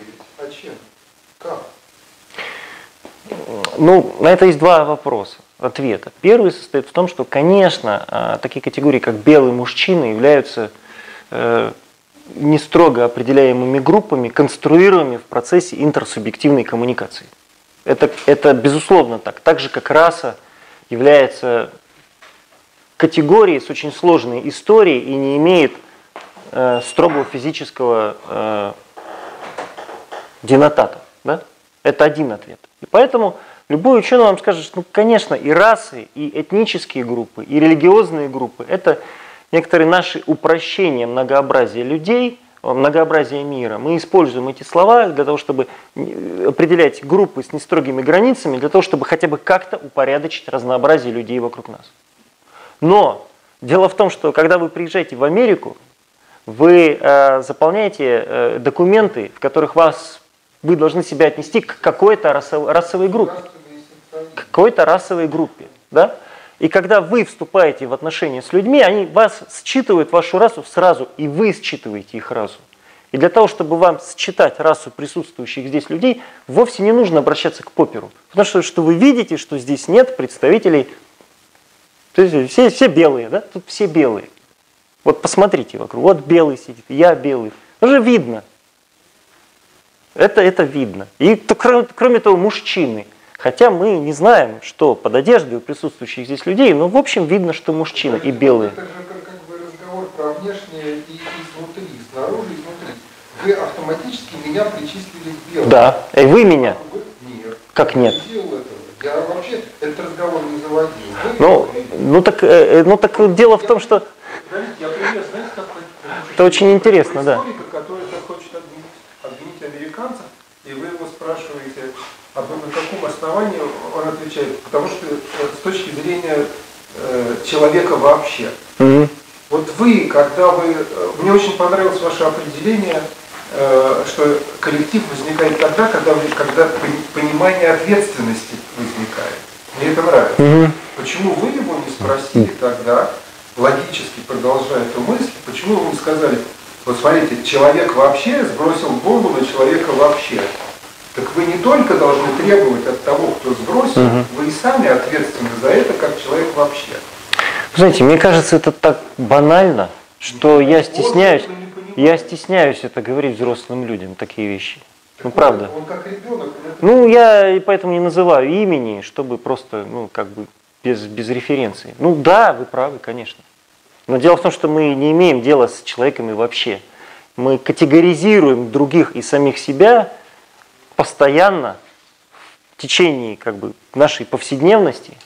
Ну, на это есть два вопроса ответа. Первый состоит в том, что, конечно, а, такие категории, как белый мужчина, являются э, не строго определяемыми группами, конструируемыми в процессе интерсубъективной коммуникации. Это, это безусловно так. Так же, как раса является категорией с очень сложной историей и не имеет э, строгого физического э, денотата. Да? Это один ответ. И поэтому любой ученый вам скажет, что, ну, конечно, и расы, и этнические группы, и религиозные группы – это некоторые наши упрощения многообразия людей, многообразия мира. Мы используем эти слова для того, чтобы определять группы с нестрогими границами, для того, чтобы хотя бы как-то упорядочить разнообразие людей вокруг нас. Но дело в том, что когда вы приезжаете в Америку, вы э, заполняете э, документы, в которых вас вы должны себя отнести к какой-то расовой, расовой группе. К какой-то расовой группе. Да? И когда вы вступаете в отношения с людьми, они вас считывают, вашу расу сразу, и вы считываете их расу. И для того, чтобы вам считать расу присутствующих здесь людей, вовсе не нужно обращаться к поперу. Потому что, что вы видите, что здесь нет представителей, то есть все, все белые, да? Тут все белые. Вот посмотрите вокруг, вот белый сидит, я белый. Уже видно, это, это видно. И кроме, кроме того, мужчины. Хотя мы не знаем, что под одеждой у присутствующих здесь людей, но в общем видно, что мужчины и белые. Это же как бы разговор про внешнее и изнутри, снаружи и изнутри. Вы автоматически меня причислили к белым. Да, и вы меня. Вы? Нет. Как нет? Я не вообще этот разговор не заводил. Вы Ну, ну так, э, э, ну так дело в том, что Подождите, я пример, знаете, какой? Это очень интересно, да. Историка, который так хочет обвинить, обвинить американцев, и вы его спрашиваете, об на каком основании он отвечает, потому что э, с точки зрения э, человека вообще. Мгм. Вот вы, когда вы, э, мне очень понравилось ваше определение, э, что коллектив возникает тогда, когда, вы- когда пони- понимание ответственности возникает. Мне это нравится. Мгм. Почему вы его не спросили тогда, логически продолжая эту мысль, почему вы не сказали, вот смотрите, человек вообще сбросил бомбу на человека вообще. Так вы не только должны требовать от того, кто сбросил, вы и сами ответственны за это, как человек вообще. Знаете, мне кажется, это так банально, что я Он стесняюсь, этого не понимает. я стесняюсь это говорить взрослым людям, такие вещи. Ну, Так правда. Он, он как ребенок, он это Ну, я и поэтому не называю имени, чтобы просто, ну, как бы без, без референции. Ну, да, вы правы, конечно. Но дело в том, что мы не имеем дела с человеками вообще. Мы категоризируем других и самих себя постоянно в течение как бы, нашей повседневности,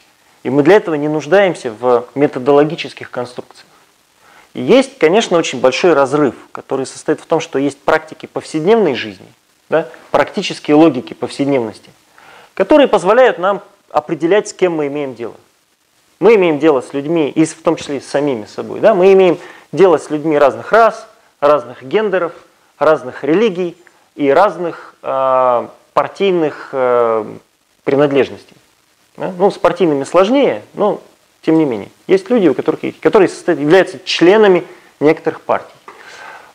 и мы для этого не нуждаемся в методологических конструкциях. И есть, конечно, очень большой разрыв, который состоит в том, что есть практики повседневной жизни, да, практические логики повседневности, которые позволяют нам определять, с кем мы имеем дело. Мы имеем дело с людьми, и в том числе и с самими собой. Да? Мы имеем дело с людьми разных рас, разных гендеров, разных религий и разных э, партийных э, принадлежностей. Да? Ну, с партийными сложнее, но тем не менее. Есть люди, у которых, которые состоят, являются членами некоторых партий.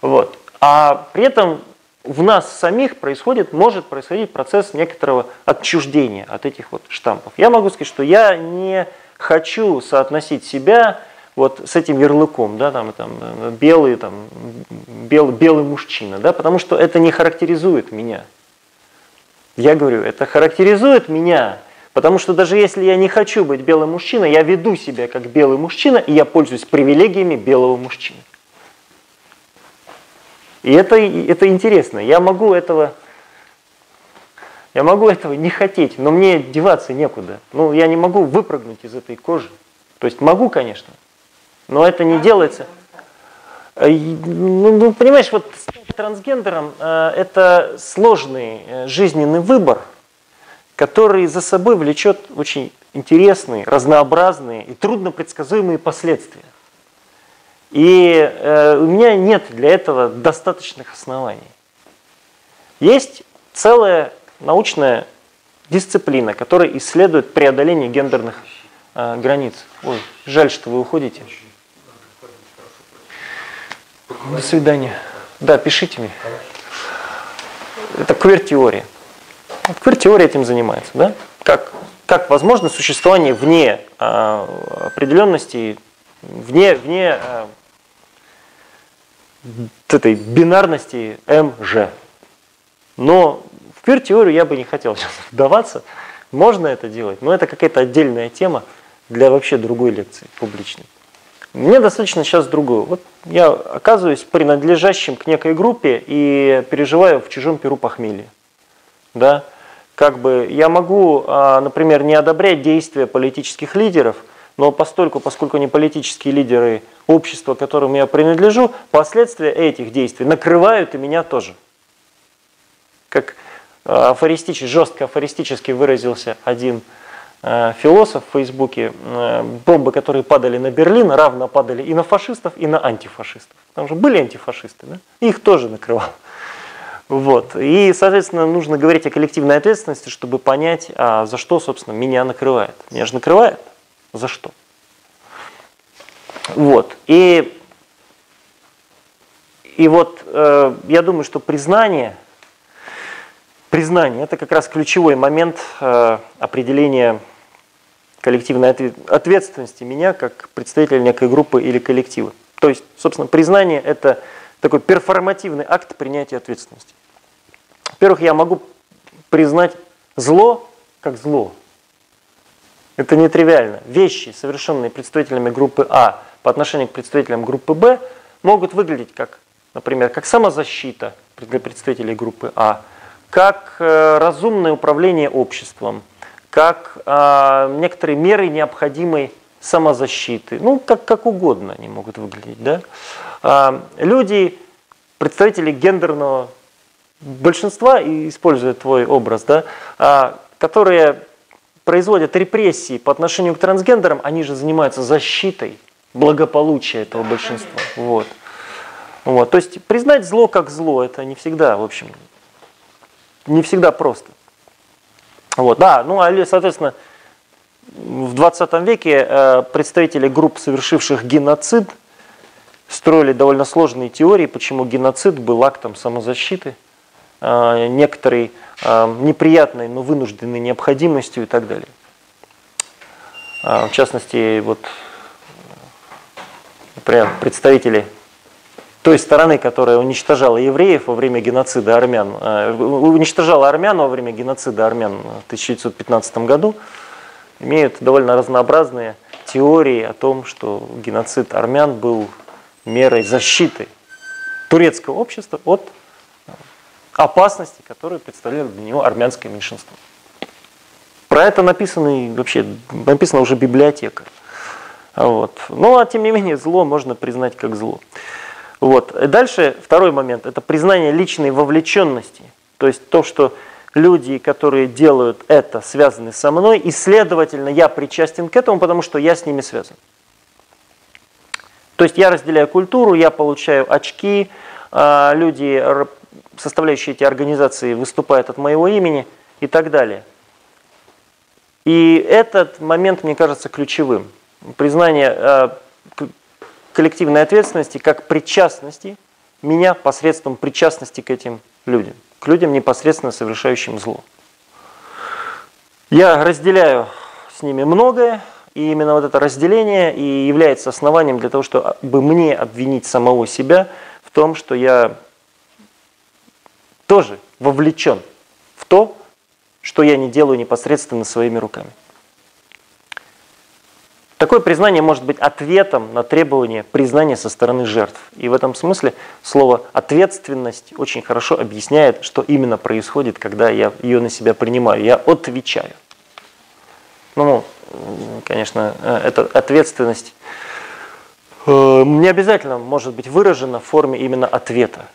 Вот. А при этом в нас самих происходит, может происходить процесс некоторого отчуждения от этих вот штампов. Я могу сказать, что я не хочу соотносить себя вот с этим ярлыком, да, там, там, белый, там, белый, белый мужчина, да, потому что это не характеризует меня. Я говорю, это характеризует меня, потому что даже если я не хочу быть белым мужчиной, я веду себя как белый мужчина, и я пользуюсь привилегиями белого мужчины. И это, это интересно. Я могу этого, я могу этого не хотеть, но мне деваться некуда. Ну, я не могу выпрыгнуть из этой кожи. То есть могу, конечно, но это не делается. Э, Ну, ну, понимаешь, вот стать трансгендером э, это сложный э, жизненный выбор, который за собой влечет очень интересные, разнообразные и трудно предсказуемые последствия. И э, у меня нет для этого достаточных оснований. Есть целая научная дисциплина, которая исследует преодоление гендерных э, границ. Ой, жаль, что вы уходите. До свидания. Да, пишите мне. Это квир-теория. Квир-теория этим занимается, да? Как, как возможно существование вне а, определенности, вне, вне а, этой бинарности МЖ. Но в квир-теорию я бы не хотел <laughs> вдаваться. Можно это делать, но это какая-то отдельная тема. для вообще другой лекции публичной. Мне достаточно сейчас другого. Вот я оказываюсь принадлежащим к некой группе и переживаю в чужом перу похмелье. Да? Как бы я могу, а, например, не одобрять действия политических лидеров, но постольку, поскольку они политические лидеры общества, которому я принадлежу, последствия этих действий накрывают и меня тоже. Как а, афористически, жестко афористически выразился один философ в Фейсбуке, э, бомбы, которые падали на Берлин, равно падали и на фашистов, и на антифашистов. Там же были антифашисты, да? их тоже накрывал. Вот. И, соответственно, нужно говорить о коллективной ответственности, чтобы понять, а за что, собственно, меня накрывает. Меня же накрывает. За что? Вот. И, и вот э, я думаю, что признание, признание – это как раз ключевой момент э, определения коллективной ответственности меня как представителя некой группы или коллектива. То есть, собственно, признание – это такой перформативный акт принятия ответственности. Во-первых, я могу признать зло как зло. Это нетривиально. Вещи, совершенные представителями группы А по отношению к представителям группы Б, могут выглядеть как, например, как самозащита для представителей группы А, как э, разумное управление обществом, как э, некоторые меры необходимой самозащиты. Ну, как, как угодно они могут выглядеть. Да? Э, люди, представители гендерного большинства, используя твой образ, да, э, которые производят репрессии по отношению к трансгендерам, они же занимаются защитой благополучия этого большинства. Вот. Вот. То есть признать зло как зло, это не всегда, в общем, не всегда просто. Вот, да, ну, а, соответственно, в 20 веке э, представители групп, совершивших геноцид, строили довольно сложные теории, почему геноцид был актом самозащиты, э, некоторой э, неприятной, но вынужденной необходимостью и так далее. В частности, вот, например, представители той стороны, которая уничтожала евреев во время геноцида армян, э, уничтожала армян во время геноцида армян в 1915 году, имеют довольно разнообразные теории о том, что геноцид армян был мерой защиты турецкого общества от опасности, которую представляло для него армянское меньшинство. Про это написано, вообще, написана уже библиотека. Вот. Ну, а тем не менее, зло можно признать как зло. Вот. И дальше второй момент – это признание личной вовлеченности. То есть то, что люди, которые делают это, связаны со мной, и, следовательно, я причастен к этому, потому что я с ними связан. То есть я разделяю культуру, я получаю очки, а, люди, составляющие эти организации, выступают от моего имени и так далее. И этот момент, мне кажется, ключевым. Признание а, коллективной ответственности как причастности меня посредством причастности к этим людям, к людям, непосредственно совершающим зло. Я разделяю с ними многое, и именно вот это разделение и является основанием для того, чтобы мне обвинить самого себя в том, что я тоже вовлечен в то, что я не делаю непосредственно своими руками. Такое признание может быть ответом на требование признания со стороны жертв. И в этом смысле слово «ответственность» очень хорошо объясняет, что именно происходит, когда я ее на себя принимаю. Я отвечаю. Ну, конечно, э, эта ответственность э, не обязательно может быть выражена в форме именно ответа,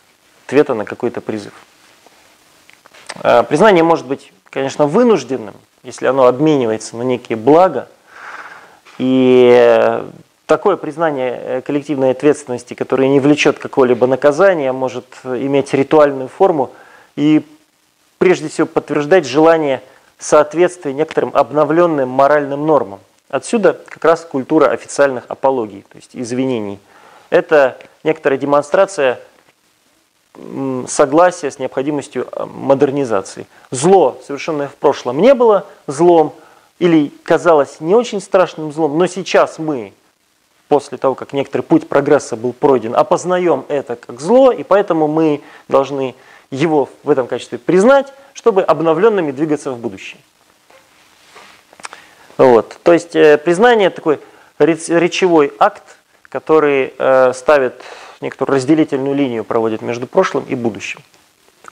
ответа на какой-то призыв. Э, признание может быть, конечно, вынужденным, если оно обменивается на некие блага, и такое признание э, коллективной ответственности, которое не влечет какого-либо наказания, может иметь ритуальную форму и прежде всего подтверждать желание соответствия некоторым обновленным моральным нормам. Отсюда как раз культура официальных апологий, то есть извинений. Это некоторая демонстрация согласия с необходимостью э, модернизации. Зло, совершенное в прошлом, не было злом, или казалось не очень страшным злом, но сейчас мы, после того, как некоторый путь прогресса был пройден, опознаем это как зло, и поэтому мы должны его в этом качестве признать, чтобы обновленными двигаться в будущее. Вот. То есть э, признание такой речевой акт, который э, ставит некоторую разделительную линию, проводит между прошлым и будущим.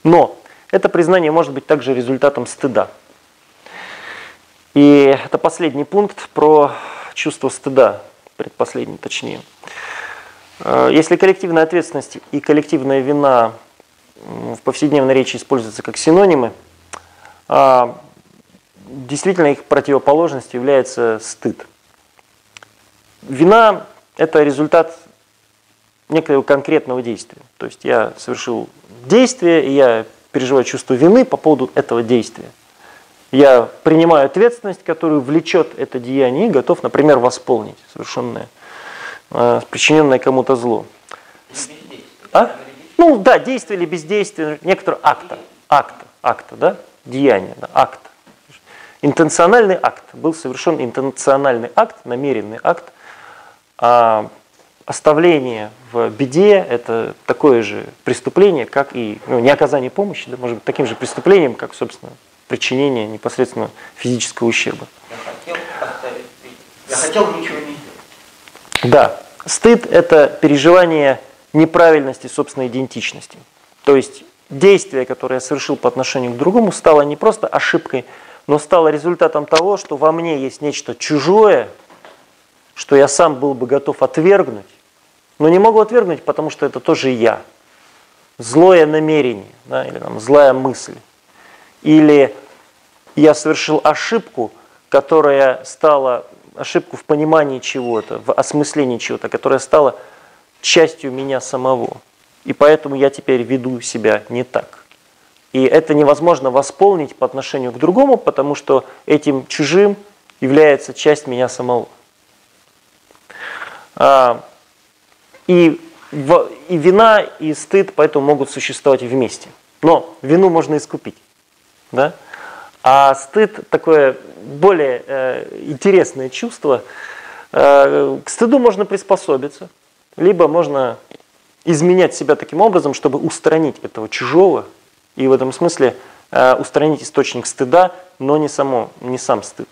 Но это признание может быть также результатом стыда. И это последний пункт про чувство стыда, предпоследний точнее. Э, если коллективная ответственность и коллективная вина в повседневной речи используются как синонимы, а действительно их противоположностью является стыд. Вина – это результат некоего конкретного действия. То есть я совершил действие, и я переживаю чувство вины по поводу этого действия. Я принимаю ответственность, которую влечет это деяние, и готов, например, восполнить совершенное, э, причиненное кому-то зло. А? Ну да, действие или бездействие, некоторые акта, акта, акта, да, деяние, да, акта. Интенциональный акт. Был совершен интенциональный акт, намеренный акт. А оставление в беде – это такое же преступление, как и ну, не оказание помощи, да, может быть, таким же преступлением, как, собственно, причинение непосредственно физического ущерба. Я хотел Я хотел ничего не сделать. Да. Стыд – это переживание неправильности собственной идентичности. То есть действие, которое я совершил по отношению к другому, стало не просто ошибкой, но стало результатом того, что во мне есть нечто чужое, что я сам был бы готов отвергнуть, но не могу отвергнуть, потому что это тоже я. Злое намерение, да, или там, злая мысль. Или я совершил ошибку, которая стала, ошибку в понимании чего-то, в осмыслении чего-то, которая стала частью меня самого. И поэтому я теперь веду себя не так. И это невозможно восполнить по отношению к другому, потому что этим чужим является часть меня самого. А, и, и вина, и стыд поэтому могут существовать вместе. Но вину можно искупить. Да? А стыд такое более э, интересное чувство. Э, к стыду можно приспособиться, либо можно изменять себя таким образом, чтобы устранить этого чужого и в этом смысле э, устранить источник стыда, но не, само, не сам стыд,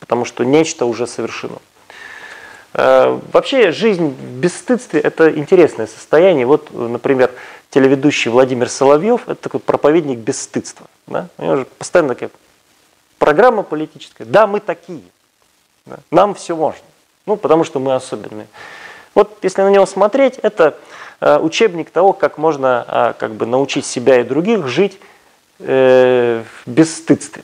потому что нечто уже совершено. Э, вообще жизнь в бесстыдстве – это интересное состояние. Вот, например, телеведущий Владимир Соловьев – это такой проповедник бесстыдства. Да? У него же постоянно такая программа политическая. Да, мы такие. Да? Нам все можно. Ну, потому что мы особенные. Вот если на него смотреть, это Э, учебник того, как можно а, как бы, научить себя и других жить э, в бесстыдстве.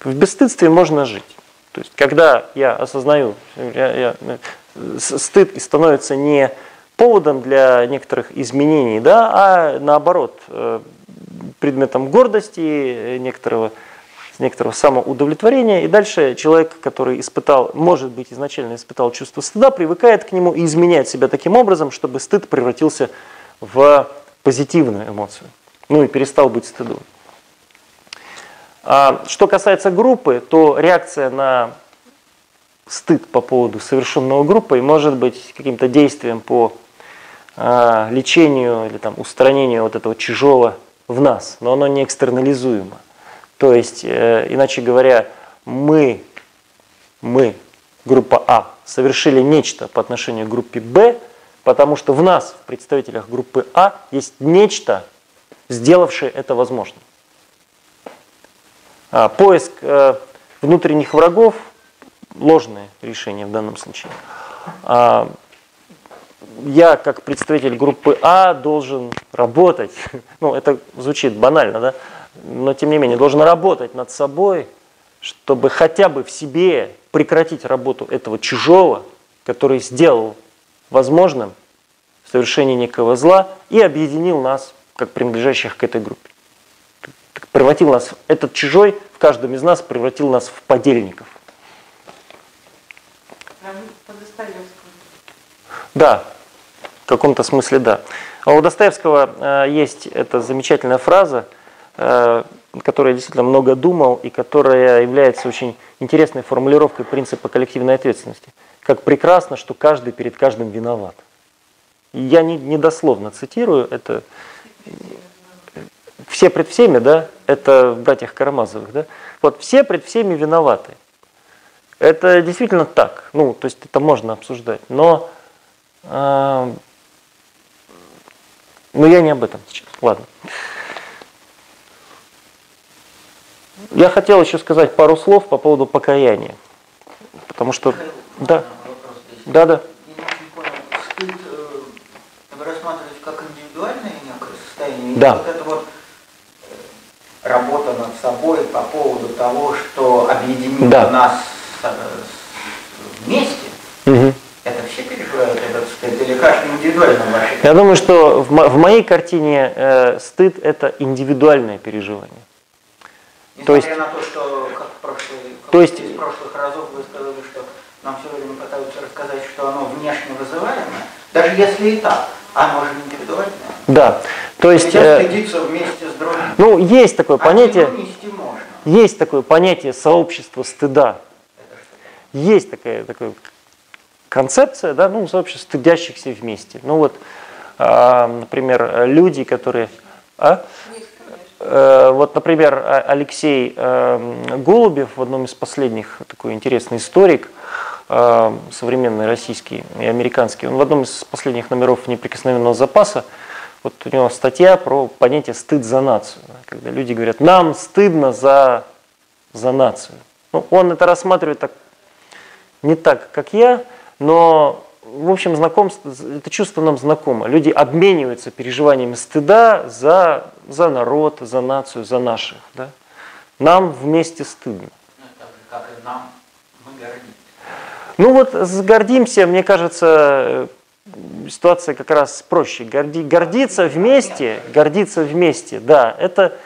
В бесстыдстве можно жить. То есть, когда я осознаю, я, я, э, стыд становится не поводом для некоторых изменений, да, а наоборот, предметом гордости, некоторого некоторого самоудовлетворения. И дальше человек, который испытал, может быть, изначально испытал чувство стыда, привыкает к нему и изменяет себя таким образом, чтобы стыд превратился в позитивную эмоцию. Ну и перестал быть стыдом. А что касается группы, то реакция на стыд по поводу совершенного группой может быть каким-то действием по а, лечению или там, устранению вот этого чужого в нас, но оно не экстернализуемо. То есть, э, иначе говоря, мы, мы, группа А, совершили нечто по отношению к группе Б, потому что в нас, в представителях группы А, есть нечто, сделавшее это возможным. А, поиск э, внутренних врагов – ложное решение в данном случае. А, я, как представитель группы А, должен работать. <laughs> Ну, это звучит банально, да? но тем не менее должен работать над собой, чтобы хотя бы в себе прекратить работу этого чужого, который сделал возможным совершение некого зла и объединил нас, как принадлежащих к этой группе. Превратил нас, этот чужой в каждом из нас превратил нас в подельников. Да, в каком-то смысле да. А у Достоевского э, есть эта замечательная фраза – Э, которой я действительно много думал и которая является очень интересной формулировкой принципа коллективной ответственности. Как прекрасно, что каждый перед каждым виноват. Я не, не дословно цитирую, это все пред всеми, да, это в братьях Карамазовых, да, вот все пред всеми виноваты. Это действительно так. Ну, то есть это можно обсуждать. Но, э, но я не об этом сейчас. Ладно. Я хотел еще сказать пару слов по поводу покаяния. Потому что... Да. Да, да. Э, вы рассматриваете как индивидуальное некое состояние? Да. Вот это вот работа над собой по поводу того, что объединило Да. нас э, вместе, Мгм. это все переживают этот стыд или каждый индивидуально вообще? Я думаю, что в, в моей картине э, стыд это индивидуальное переживание. то Несмотря есть- на то, что как в прошлый, как то есть- из прошлых разов вы сказали, что нам все время пытаются рассказать, что оно внешне вызываемое, даже если и так, оно же индивидуальное. Да. То есть, э, вместе с другим. ну, есть такое А понятие, вину нести можно. есть такое понятие сообщества стыда. Есть такая, такая концепция, да, ну, сообщество стыдящихся вместе. Ну вот, а, например, э, люди, которые... А? Э, Вот, например, А- Алексей э, Голубев в одном из последних, такой интересный историк, э, современный российский и американский, он в одном из последних номеров неприкосновенного запаса, вот у него статья про понятие стыд за нацию, да, когда люди говорят, нам стыдно за, за нацию. Ну, он это рассматривает так, не так, как я, но в общем, знакомство, это чувство нам знакомо. Люди обмениваются переживаниями стыда за, за народ, за нацию, за наших. Да? Нам вместе стыдно. Ну, же, как и нам, мы гордимся. Ну вот гордимся, мне кажется, ситуация как раз проще. Горди, гордиться вместе, гордиться вместе, да, это...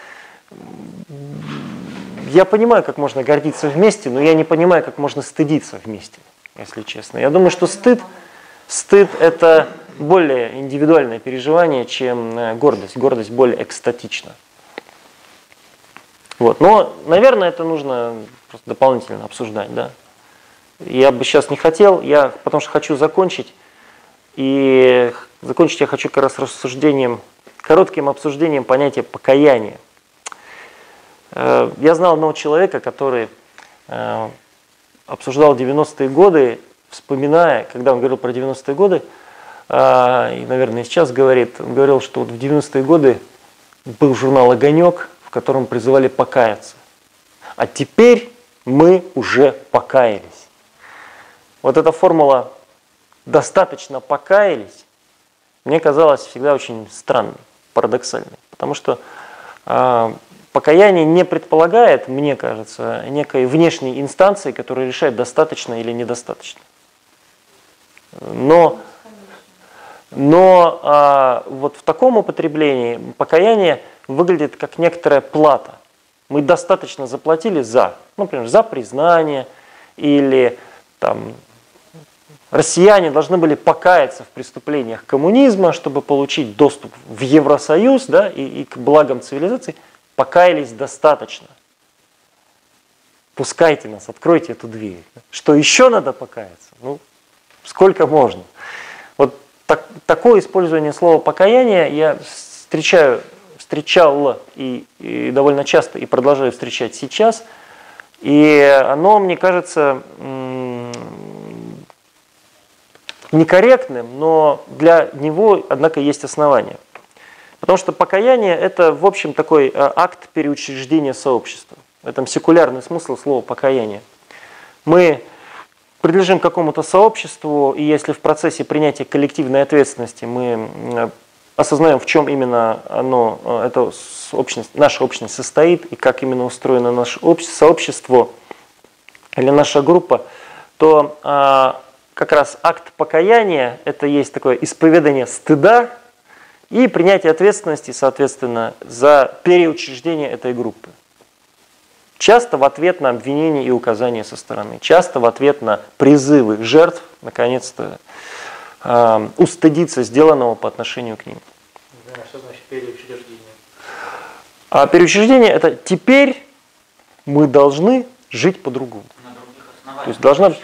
Я понимаю, как можно гордиться вместе, но я не понимаю, как можно стыдиться вместе, если честно. Я думаю, что стыд, стыд это более индивидуальное переживание, чем э, гордость. Гордость более экстатична. Вот. Но, наверное, это нужно просто дополнительно обсуждать, да. Я бы сейчас не хотел, я потому что хочу закончить. И закончить я хочу как раз рассуждением, коротким обсуждением понятия покаяния. Э, Я знал одного человека, который э, обсуждал 90-е годы, вспоминая, когда он говорил про 90-е годы, э, и, наверное, сейчас говорит, он говорил, что вот в 90-е годы был журнал «Огонек», в котором призывали покаяться. А теперь мы уже покаялись. Вот эта формула «достаточно покаялись» мне казалась всегда очень странной, парадоксальной. Потому что э, покаяние не предполагает, мне кажется, некой внешней инстанции, которая решает, достаточно или недостаточно. Но, но а, вот в таком употреблении покаяние выглядит как некоторая плата. Мы достаточно заплатили за, ну, например, за признание или там, россияне должны были покаяться в преступлениях коммунизма, чтобы получить доступ в Евросоюз да, и, и к благам цивилизации, покаялись достаточно. Пускайте нас, откройте эту дверь. Что еще надо покаяться? Ну, сколько можно. Вот так, такое использование слова покаяние я встречаю, встречал и, и довольно часто и продолжаю встречать сейчас. И оно, мне кажется, некорректным, но для него, однако, есть основания. Потому что покаяние – это, в общем, такой э, акт переучреждения сообщества. В этом секулярный смысл слова покаяние. Мы принадлежим какому-то сообществу, и если в процессе принятия коллективной ответственности мы м, осознаем, в чем именно оно, э, это общность, наша общность состоит, и как именно устроено наше общ- сообщество или наша группа, то а, как раз акт покаяния – это есть такое исповедание стыда и принятие ответственности, соответственно, за переучреждение этой группы. Часто в ответ на обвинения и указания со стороны, часто в ответ на призывы жертв, наконец-то, э, устыдиться сделанного по отношению к ним. Знаю, что значит переучреждение. А переучреждение – это теперь мы должны жить по-другому. На других основаниях. То есть должна-?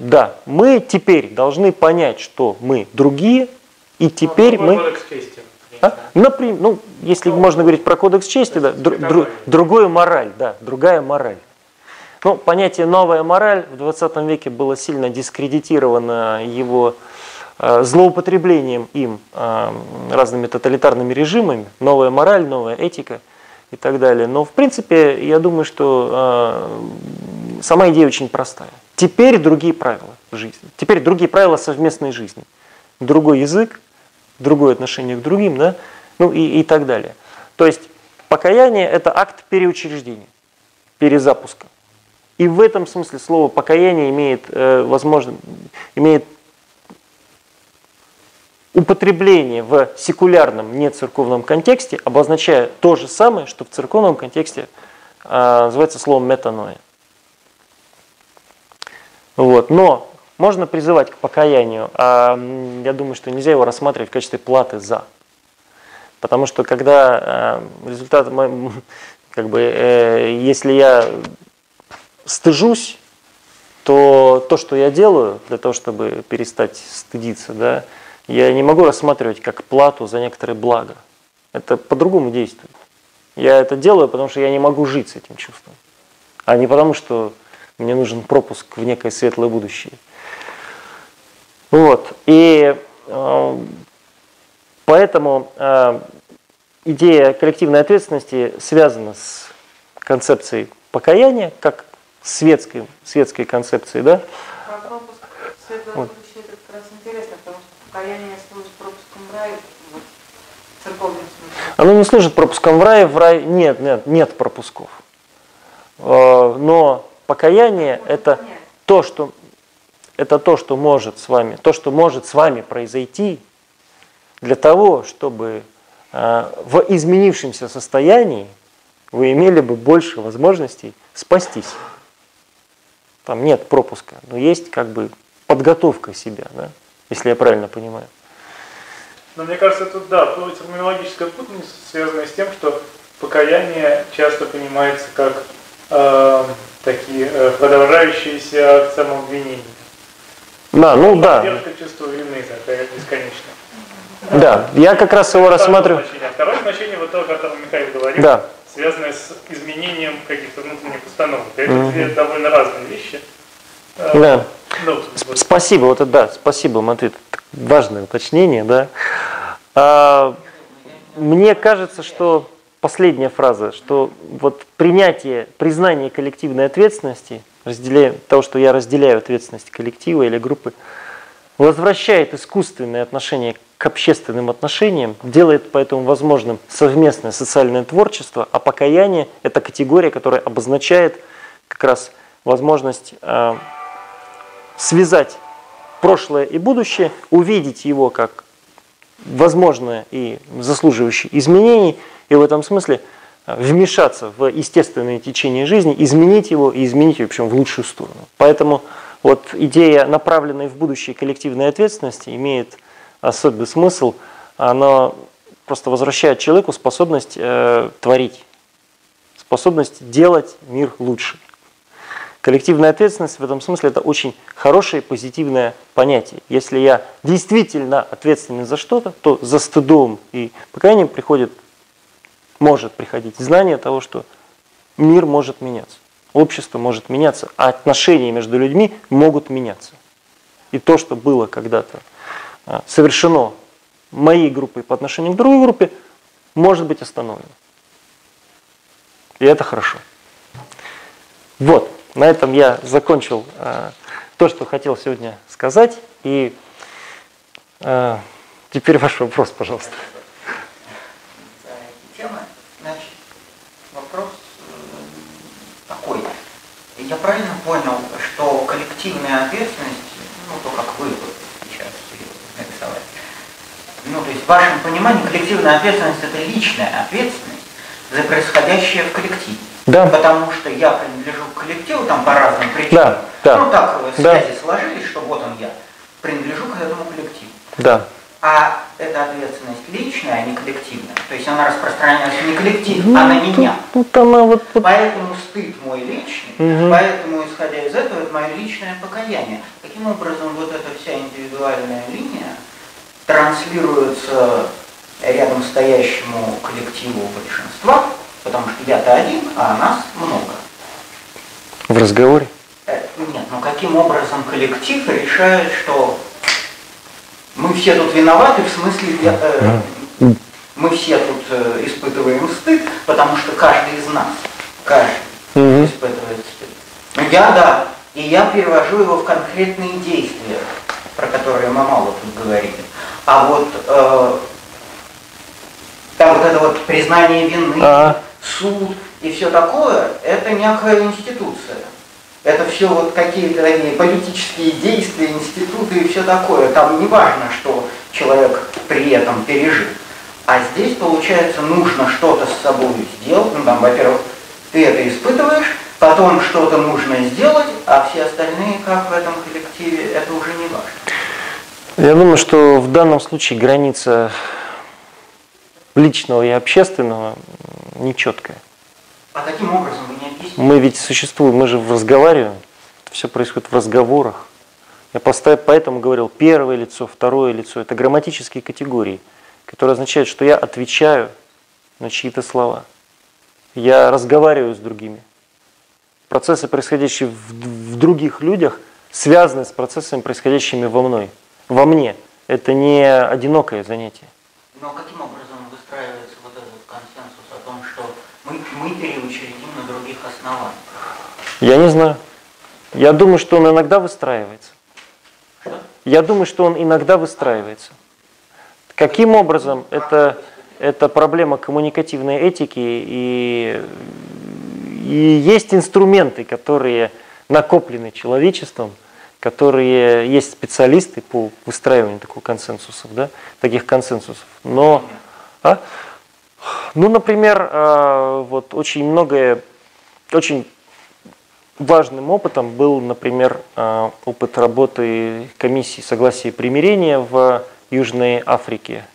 Да, мы теперь должны понять, что мы другие, и теперь Ну, мы... кодекс чести. А? Например, ну, если можно говорить про кодекс чести, да, дру- дру- другую мораль, да, другая мораль. Ну, понятие «новая мораль» в 20 веке было сильно дискредитировано его э, злоупотреблением им э, разными тоталитарными режимами. Новая мораль, новая этика и так далее. Но, в принципе, я думаю, что э, сама идея очень простая. Теперь другие правила жизни. Теперь другие правила совместной жизни. Другой язык, другое отношение к другим, да? ну и, и так далее. То есть покаяние – это акт переучреждения, перезапуска. И в этом смысле слово покаяние имеет, э, возможно, имеет употребление в секулярном, не церковном контексте, обозначая то же самое, что в церковном контексте э, называется словом метаноя. Вот. Но можно призывать к покаянию, а я думаю, что нельзя его рассматривать в качестве платы за. Потому что когда э, результат, <laughs> как бы, э, если я стыжусь, то то, что я делаю для того, чтобы перестать стыдиться, да, я не могу рассматривать как плату за некоторые блага. Это по-другому действует. Я это делаю, потому что я не могу жить с этим чувством, а не потому, что мне нужен пропуск в некое светлое будущее. Вот. И э, поэтому э, идея коллективной ответственности связана с концепцией покаяния, как светской, светской концепции, да? Про пропуск светлое вот. будущее это как раз интересно, потому что покаяние служит пропуском в рай, вот, в церковном смысле. Оно не служит пропуском в рай, в рай нет, нет, нет пропусков. Э, но покаяние это то, что это то, что может с вами, то, что может с вами произойти для того, чтобы э, в изменившемся состоянии вы имели бы больше возможностей спастись. Там нет пропуска, но есть как бы подготовка себя, да, если я правильно понимаю. Но мне кажется, тут да, терминологическая путаница связана с тем, что покаяние часто понимается как э, такие э, продолжающиеся к самообвинению. Да, ну да. Поддержка чувства вины такая бесконечная. Да, я как раз его рассматриваю. Значение. Второе значение, вот то, о котором Михаил говорил, да. связанное с изменением каких-то внутренних установок. Это mm-hmm. две довольно разные вещи. А, да. Ну, вот. Спасибо, вот это да, спасибо, Матвей, важное уточнение, да. А, мне кажется, что последняя фраза, что вот принятие, признание коллективной ответственности, разделяя, того, что я разделяю ответственность коллектива или группы, возвращает искусственное отношение к общественным отношениям, делает поэтому возможным совместное социальное творчество, а покаяние – это категория, которая обозначает как раз возможность э, связать прошлое и будущее, увидеть его как возможное и заслуживающее изменений, и в этом смысле э, вмешаться в естественное течение жизни, изменить его и изменить его, причем в лучшую сторону. Поэтому вот идея, направленной в будущее коллективной ответственности, имеет особый смысл. Она просто возвращает человеку способность э, творить, способность делать мир лучше. Коллективная ответственность в этом смысле это очень хорошее позитивное понятие. Если я действительно ответственен за что-то, то за стыдом и покаянием приходит, может приходить знание того, что мир может меняться общество может меняться, а отношения между людьми могут меняться. И то, что было когда-то а, совершено моей группой по отношению к другой группе, может быть остановлено. И это хорошо. Вот, на этом я закончил э, то, что хотел сегодня сказать. И э, теперь ваш вопрос, пожалуйста. Я правильно понял, что коллективная ответственность, ну, то, как вы сейчас нарисовали, ну, то есть в вашем понимании коллективная ответственность – это личная ответственность за происходящее в коллективе. Да. Потому что я принадлежу к коллективу там по разным причинам. Да, да. Ну, так связи да. сложились, что вот он я, принадлежу к этому коллективу. Да. А эта ответственность личная, а не коллективная. То есть она распространяется не коллектив, ну, а на меня. Тут она вот, вот... Поэтому стыд мой личный, угу. поэтому, исходя из этого, это мое личное покаяние. Каким образом вот эта вся индивидуальная линия транслируется рядом стоящему коллективу большинства, потому что я-то один, а нас много. В разговоре? Э, нет, ну каким образом коллектив решает, что мы все тут виноваты, в смысле, э, мы все тут э, испытываем стыд, потому что каждый из нас, каждый угу. испытывает стыд. Ну я да, и я перевожу его в конкретные действия, про которые мы мало тут говорили. А вот э, там вот это вот признание вины, а. суд и все такое, это некая институция. Это все вот какие-то такие политические действия, институты и все такое. Там не важно, что человек при этом пережил. А здесь, получается, нужно что-то с собой сделать. Ну, там, во-первых, ты это испытываешь, потом что-то нужно сделать, а все остальные, как в этом коллективе, это уже не важно. Я думаю, что в данном случае граница личного и общественного нечеткая. А каким образом вы не объясните? Мы ведь существуем, мы же разговариваем, все происходит в разговорах. Я поэтому говорил первое лицо, второе лицо. Это грамматические категории, которые означают, что я отвечаю на чьи-то слова. Я разговариваю с другими. Процессы, происходящие в, в других людях, связаны с процессами, происходящими во мной, во мне. Это не одинокое занятие. Но каким образом выстраивается вот этот консенсус о том, что мы, переучредим на других основаниях? Я не знаю. Я думаю, что он иногда выстраивается. Что? Я думаю, что он иногда выстраивается. Каким образом? Это, это проблема коммуникативной этики и, и есть инструменты, которые накоплены человечеством, которые есть специалисты по выстраиванию такого консенсусов, да, таких консенсусов. Но, а? Ну, например, а, вот очень многое, очень важным опытом был, например, а, опыт работы комиссии согласия и примирения в Южной Африке.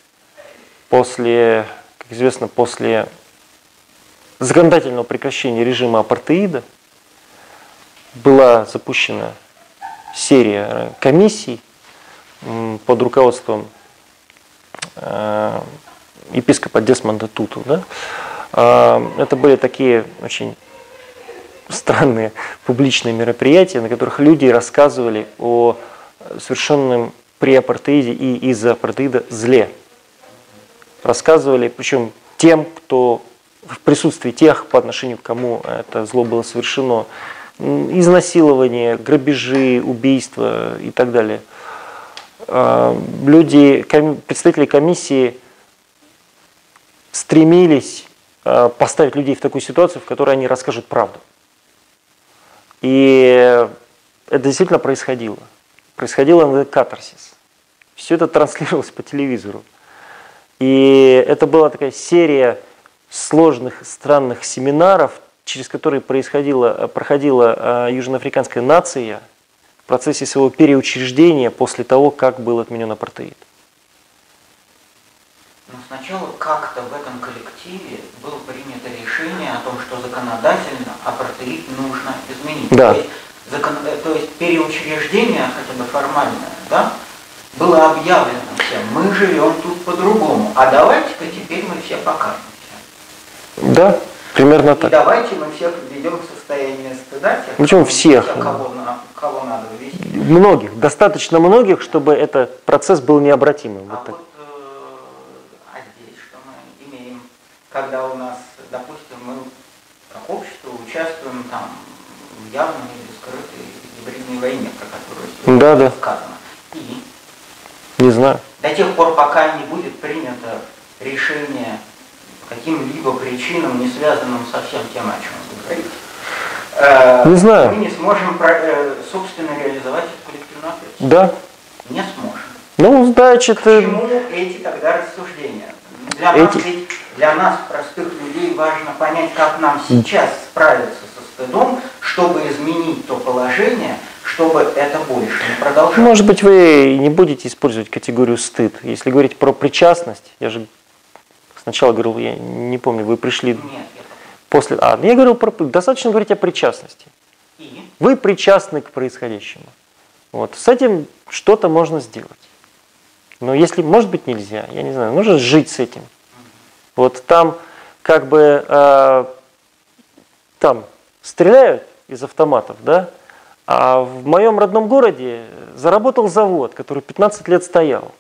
После, как известно, после законодательного прекращения режима апартеида была запущена серия комиссий под руководством э, епископа Десмонда Туту. Да? А, это были такие очень странные публичные мероприятия, на которых люди рассказывали о совершенном при апартеиде и из-за апартеида зле. Рассказывали, причем тем, кто в присутствии тех, по отношению к кому это зло было совершено, изнасилование, грабежи, убийства и так далее. А, люди, представители комиссии стремились а, поставить людей в такую ситуацию, в которой они расскажут правду. И это действительно происходило. Происходило катарсис. Все это транслировалось по телевизору. И это была такая серия сложных, странных семинаров, через которые происходила, проходила южноафриканская нация в процессе своего переучреждения после того, как был отменен апартеид. Но сначала как-то в этом коллективе было принято решение о том, что законодательно апартеид нужно изменить. Да. То, есть, закон, э, то есть переучреждение, хотя бы формальное, да, было объявлено всем, мы живем тут по-другому, а давайте-ка теперь мы все покажемся. Да, примерно и так. давайте мы всех введем в состояние стыда. Тех, Причем всех. Тех, кого, кого надо ввести. Многих, достаточно многих, чтобы этот процесс был необратимым. А вот, вот э, а здесь что мы имеем, когда у нас, допустим, мы как общество участвуем там в явной или скрытой гибридной войне, про которую да, да. сказано. И не знаю. До тех пор, пока не будет принято решение каким-либо причинам, не связанным со всем тем, о чем вы говорите, э, не знаю. мы не сможем, э, собственно, реализовать эту коллективную ответственность. Да. Не сможем. Ну, значит... К чему эти тогда рассуждения? Для эти... нас, ведь, для нас, простых людей, важно понять, как нам сейчас справиться со стыдом, чтобы изменить то положение, чтобы это больше не продолжалось. Может быть, вы не будете использовать категорию стыд. Если говорить про причастность, я же сначала говорил, я не помню, вы пришли Нет, я после... А, я говорил про... Достаточно говорить о причастности. И? Вы причастны к происходящему. Вот. С этим что-то можно сделать. Но если, может быть, нельзя, я не знаю, нужно жить с этим. Вот там как бы э, там стреляют, из автоматов, да, а в моем родном городе заработал завод, который 15 лет стоял.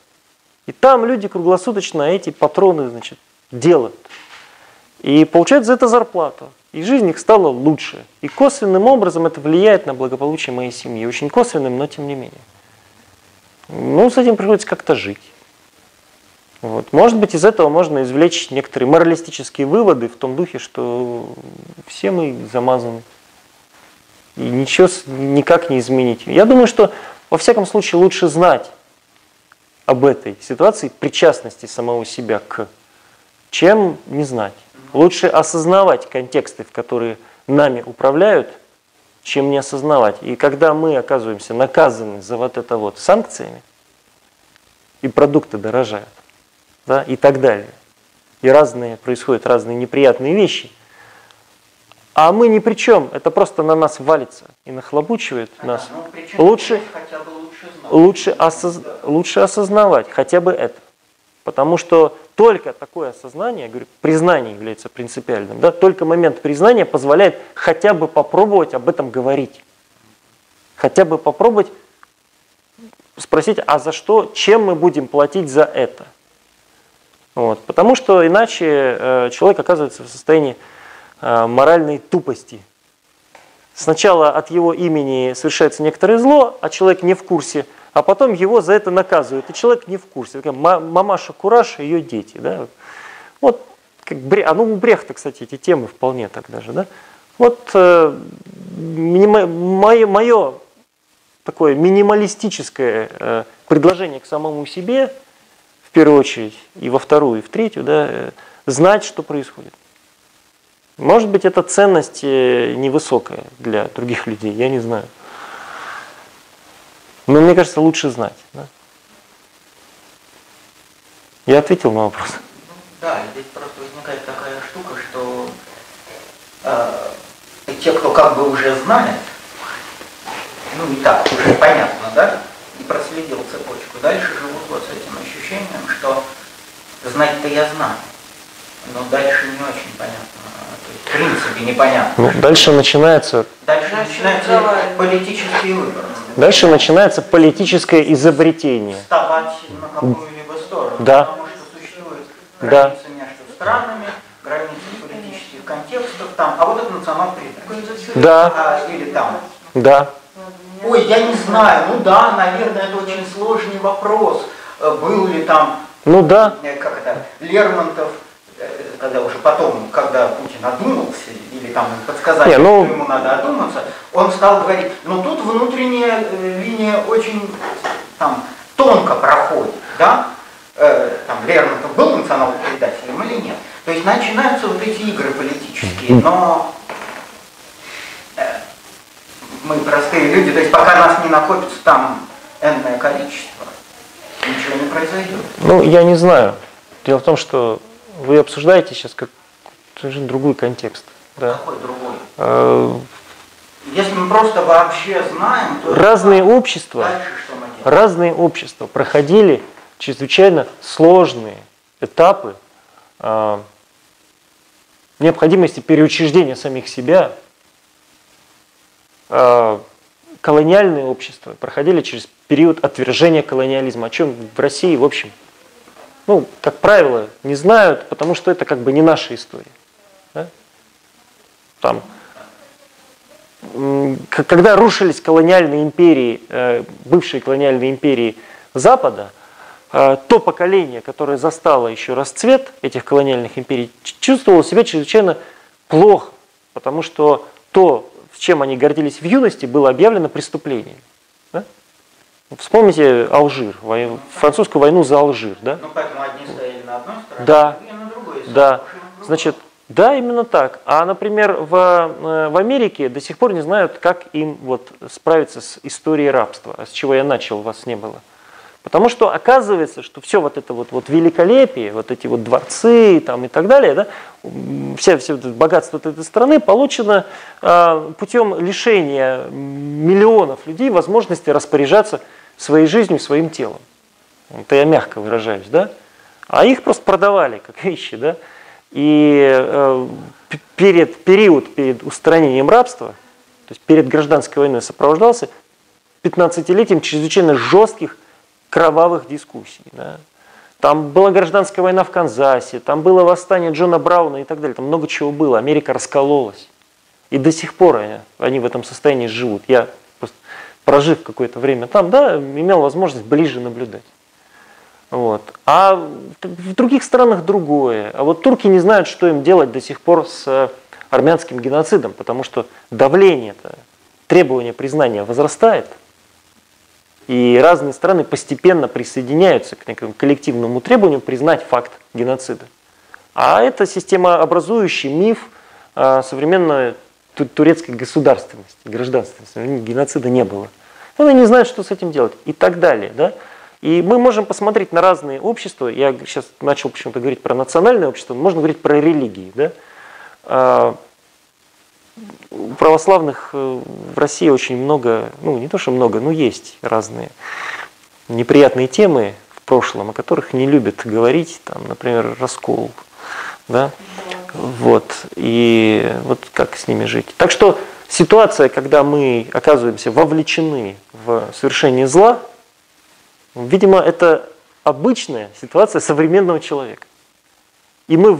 И там люди круглосуточно эти патроны, значит, делают. И получают за это зарплату. И жизнь их стала лучше. И косвенным образом это влияет на благополучие моей семьи. Очень косвенным, но тем не менее. Ну, с этим приходится как-то жить. Вот. Может быть, из этого можно извлечь некоторые моралистические выводы в том духе, что все мы замазаны. И ничего никак не изменить. Я думаю, что во всяком случае лучше знать об этой ситуации, причастности самого себя к, чем не знать. Лучше осознавать контексты, в которые нами управляют, чем не осознавать. И когда мы оказываемся наказаны за вот это вот санкциями, и продукты дорожают, да, и так далее. И разные, происходят разные неприятные вещи. А мы ни при чем, это просто на нас валится и нахлобучивает а, нас. Ну, лучше, лучше, лучше, осоз, лучше осознавать хотя бы это. Потому что только такое осознание, говорю, признание является принципиальным, да, только момент признания позволяет хотя бы попробовать об этом говорить. Хотя бы попробовать спросить, а за что, чем мы будем платить за это? Вот. Потому что иначе э, человек оказывается в состоянии э, моральной тупости. Сначала от его имени совершается некоторое зло, а человек не в курсе, а потом его за это наказывают, и человек не в курсе. Мамаша Кураж ее дети. Да? Вот, как а ну у Брехта, кстати, эти темы вполне так даже. Да? Вот э, мое, мое такое минималистическое э, предложение к самому себе – первую очередь, и во вторую, и в третью, да, э, знать, что происходит. Может быть, эта ценность э, невысокая для других людей, я не знаю. Но мне кажется, лучше знать. Да? Я ответил на вопрос. Да, здесь просто возникает такая штука, что э, те, кто как бы уже знает, ну и так, уже понятно, да, и проследил цепочку, дальше живут вот с этим ощущением, что знать-то я знаю, но дальше не очень понятно. То есть, в принципе, непонятно. Ну, дальше начинается... Дальше начинается политический выбор. Дальше начинается политическое изобретение. Вставать на какую-либо сторону. Да. Потому что существует граница да. между странами, границы политических контекстов, там, а вот это национал-предательство. Да. А, или там. Да. Ой, я не знаю, ну да, наверное, это очень сложный вопрос. Э, был ли там, ну да, э, как это, Лермонтов, э, когда уже потом, когда Путин одумался, или там подсказали, не, ну... что ему надо одуматься, он стал говорить, ну тут внутренняя линия очень там тонко проходит, да? там Лермонтов был национал-предателем или нет? То есть начинаются вот эти игры политические, но мы простые люди, то есть пока нас не накопится там энное количество, ничего не произойдет. Ну, я не знаю. Дело в том, что вы обсуждаете сейчас как совершенно другой контекст. Да? Какой другой? А... Если мы просто вообще знаем, то разные это... общества, Дальше что мы разные общества проходили чрезвычайно сложные этапы э, необходимости переучреждения самих себя колониальные общества проходили через период отвержения колониализма, о чем в России, в общем, ну, как правило, не знают, потому что это как бы не наша история. Да? Там, когда рушились колониальные империи, э, бывшие колониальные империи Запада, э, то поколение, которое застало еще расцвет этих колониальных империй, чувствовало себя чрезвычайно плохо, потому что то чем они гордились в юности, было объявлено преступлением. Да? Вспомните Алжир, вой... французскую войну за Алжир. Да? Ну, поэтому одни стояли на одной стороне, да. другие на другой. Да. Значит, да, именно так. А, например, в, э, в Америке до сих пор не знают, как им вот справиться с историей рабства, с чего я начал, вас не было. Потому что оказывается, что все вот это вот, вот великолепие, вот эти вот дворцы там, и так далее, да, все, все богатство этой страны получено э, путем лишения миллионов людей возможности распоряжаться своей жизнью, своим телом. Это я мягко выражаюсь, да? А их просто продавали как вещи, да? И э, перед, период перед устранением рабства, то есть перед гражданской войной сопровождался 15-летием чрезвычайно жестких кровавых дискуссий. Да. Там была гражданская война в Канзасе, там было восстание Джона Брауна и так далее. Там много чего было. Америка раскололась. И до сих пор они, они в этом состоянии живут. Я, прожив какое-то время там, да, имел возможность ближе наблюдать. Вот. А в других странах другое. А вот турки не знают, что им делать до сих пор с армянским геноцидом, потому что давление, требование признания возрастает – и разные страны постепенно присоединяются к некому коллективному требованию признать факт геноцида. А это системообразующий миф а, современной турецкой государственности, гражданственности. Геноцида не было. Они не знают, что с этим делать и так далее. Да? И мы можем посмотреть на разные общества. Я сейчас начал почему-то говорить про национальное общество, можно говорить про религии. Да? Православных э, в России очень много, ну не то что много, но есть разные неприятные темы в прошлом, о которых не любят говорить, там, например, раскол, да, вот, и вот как с ними жить. Так что ситуация, когда мы оказываемся вовлечены в совершение зла, видимо, это обычная ситуация современного человека. И мы,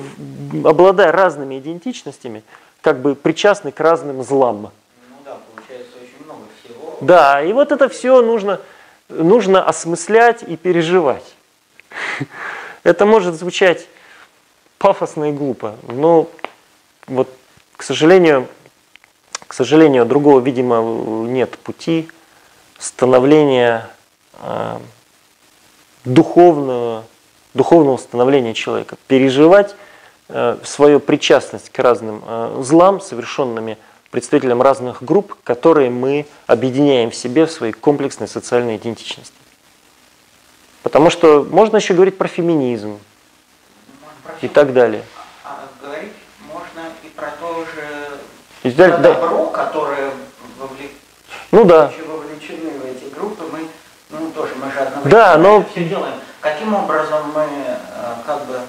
обладая разными идентичностями, как бы причастны к разным злам. Ну да, получается очень много всего. Да, и вот это все нужно, нужно осмыслять и переживать. <laughs> Это может звучать пафосно и глупо, но вот, к сожалению, к сожалению, другого, видимо, нет пути становления э, духовного, духовного становления человека. Переживать свою причастность к разным э, злам, совершенными представителям разных групп, которые мы объединяем в себе в своей комплексной социальной идентичности. Потому что можно еще говорить про феминизм и так далее. А говорить можно и про то же и про да, добро, которое вовлек... ну, да. вовлечены в эти группы, мы ну, тоже мы же одновременно да, но... все делаем. Каким образом мы э, как бы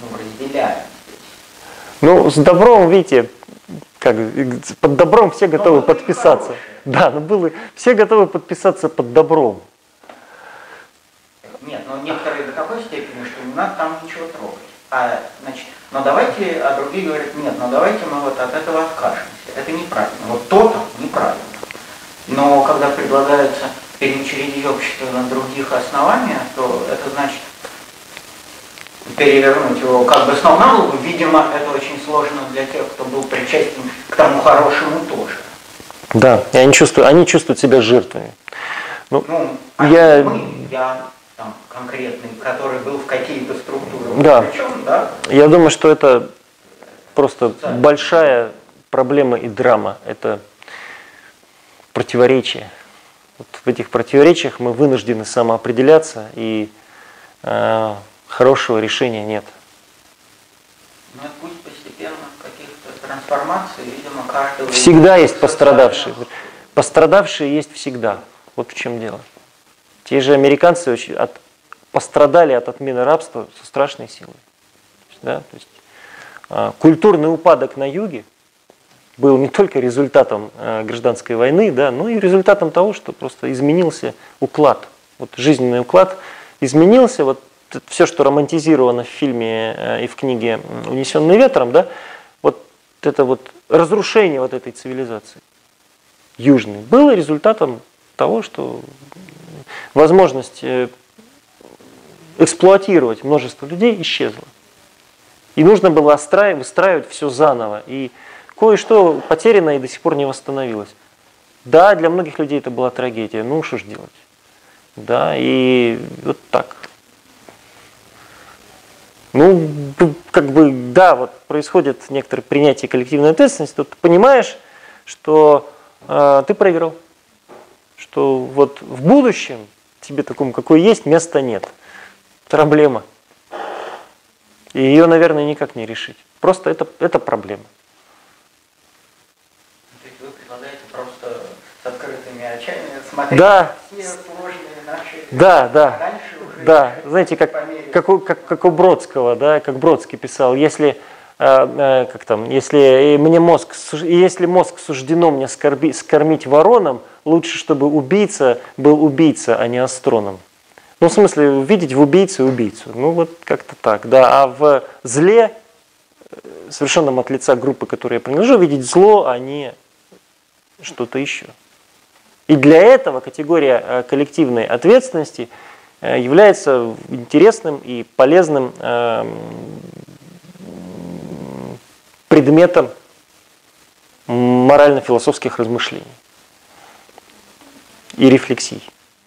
ну, разделяем. Ну, с добром, видите, как, под добром все готовы ну, подписаться. Да, ну было, все готовы подписаться под добром. Нет, но некоторые до такой степени, что не надо там ничего трогать. А, значит, но давайте, а другие говорят, нет, но давайте мы вот от этого откажемся. Это неправильно. Вот то-то неправильно. Но когда предлагается переучредить общество на других основаниях, то это значит перевернуть его как бы с ног на голову, видимо, это очень сложно для тех, кто был причастен к тому хорошему тоже. Да, и они чувствуют, они чувствуют себя жертвами. Ну, ну я... Мы, я там, конкретный, который был в какие-то структуры да. включен, да? Я думаю, что это просто Социально. большая проблема и драма. Это противоречие. Вот в этих противоречиях мы вынуждены самоопределяться и э, хорошего решения нет. Ну, пусть постепенно каких-то трансформаций, видимо, каждого... Всегда есть пострадавшие. Пострадавшие есть всегда. Вот в чем дело. Те же американцы очень от, пострадали от отмены рабства со страшной силой. Да? То есть, а, культурный упадок на юге был не только результатом а, гражданской войны, да, но и результатом того, что просто изменился уклад. Вот жизненный уклад изменился, вот все, что романтизировано в фильме э, и в книге «Унесенный ветром», да, вот это вот разрушение вот этой цивилизации южной было результатом того, что возможность э, эксплуатировать множество людей исчезла. И нужно было выстраивать все заново. И кое-что потеряно и до сих пор не восстановилось. Да, для многих людей это была трагедия. Ну, что ж делать? Да, и вот так. Ну, как бы, да, вот происходит некоторое принятие коллективной ответственности, то ты понимаешь, что э, ты проиграл. Что вот в будущем тебе такому, какой есть, места нет. Проблема. И ее, наверное, никак не решить. Просто это, это проблема. То есть вы предлагаете просто с открытыми очами смотреть да. все сложные наши... Да, да. А дальше да, знаете, как, как, у, как, как у Бродского, да, как Бродский писал, если как там, если мне мозг, если мозг суждено мне скорби, скормить вороном, лучше, чтобы убийца был убийца, а не астроном. Ну, в смысле, увидеть в убийце убийцу. Ну, вот как-то так, да. А в зле, совершенном от лица группы, которой я принадлежу, видеть зло, а не что-то еще. И для этого категория э, коллективной ответственности э, является интересным и полезным эм, предметом морально-философских размышлений и рефлексий.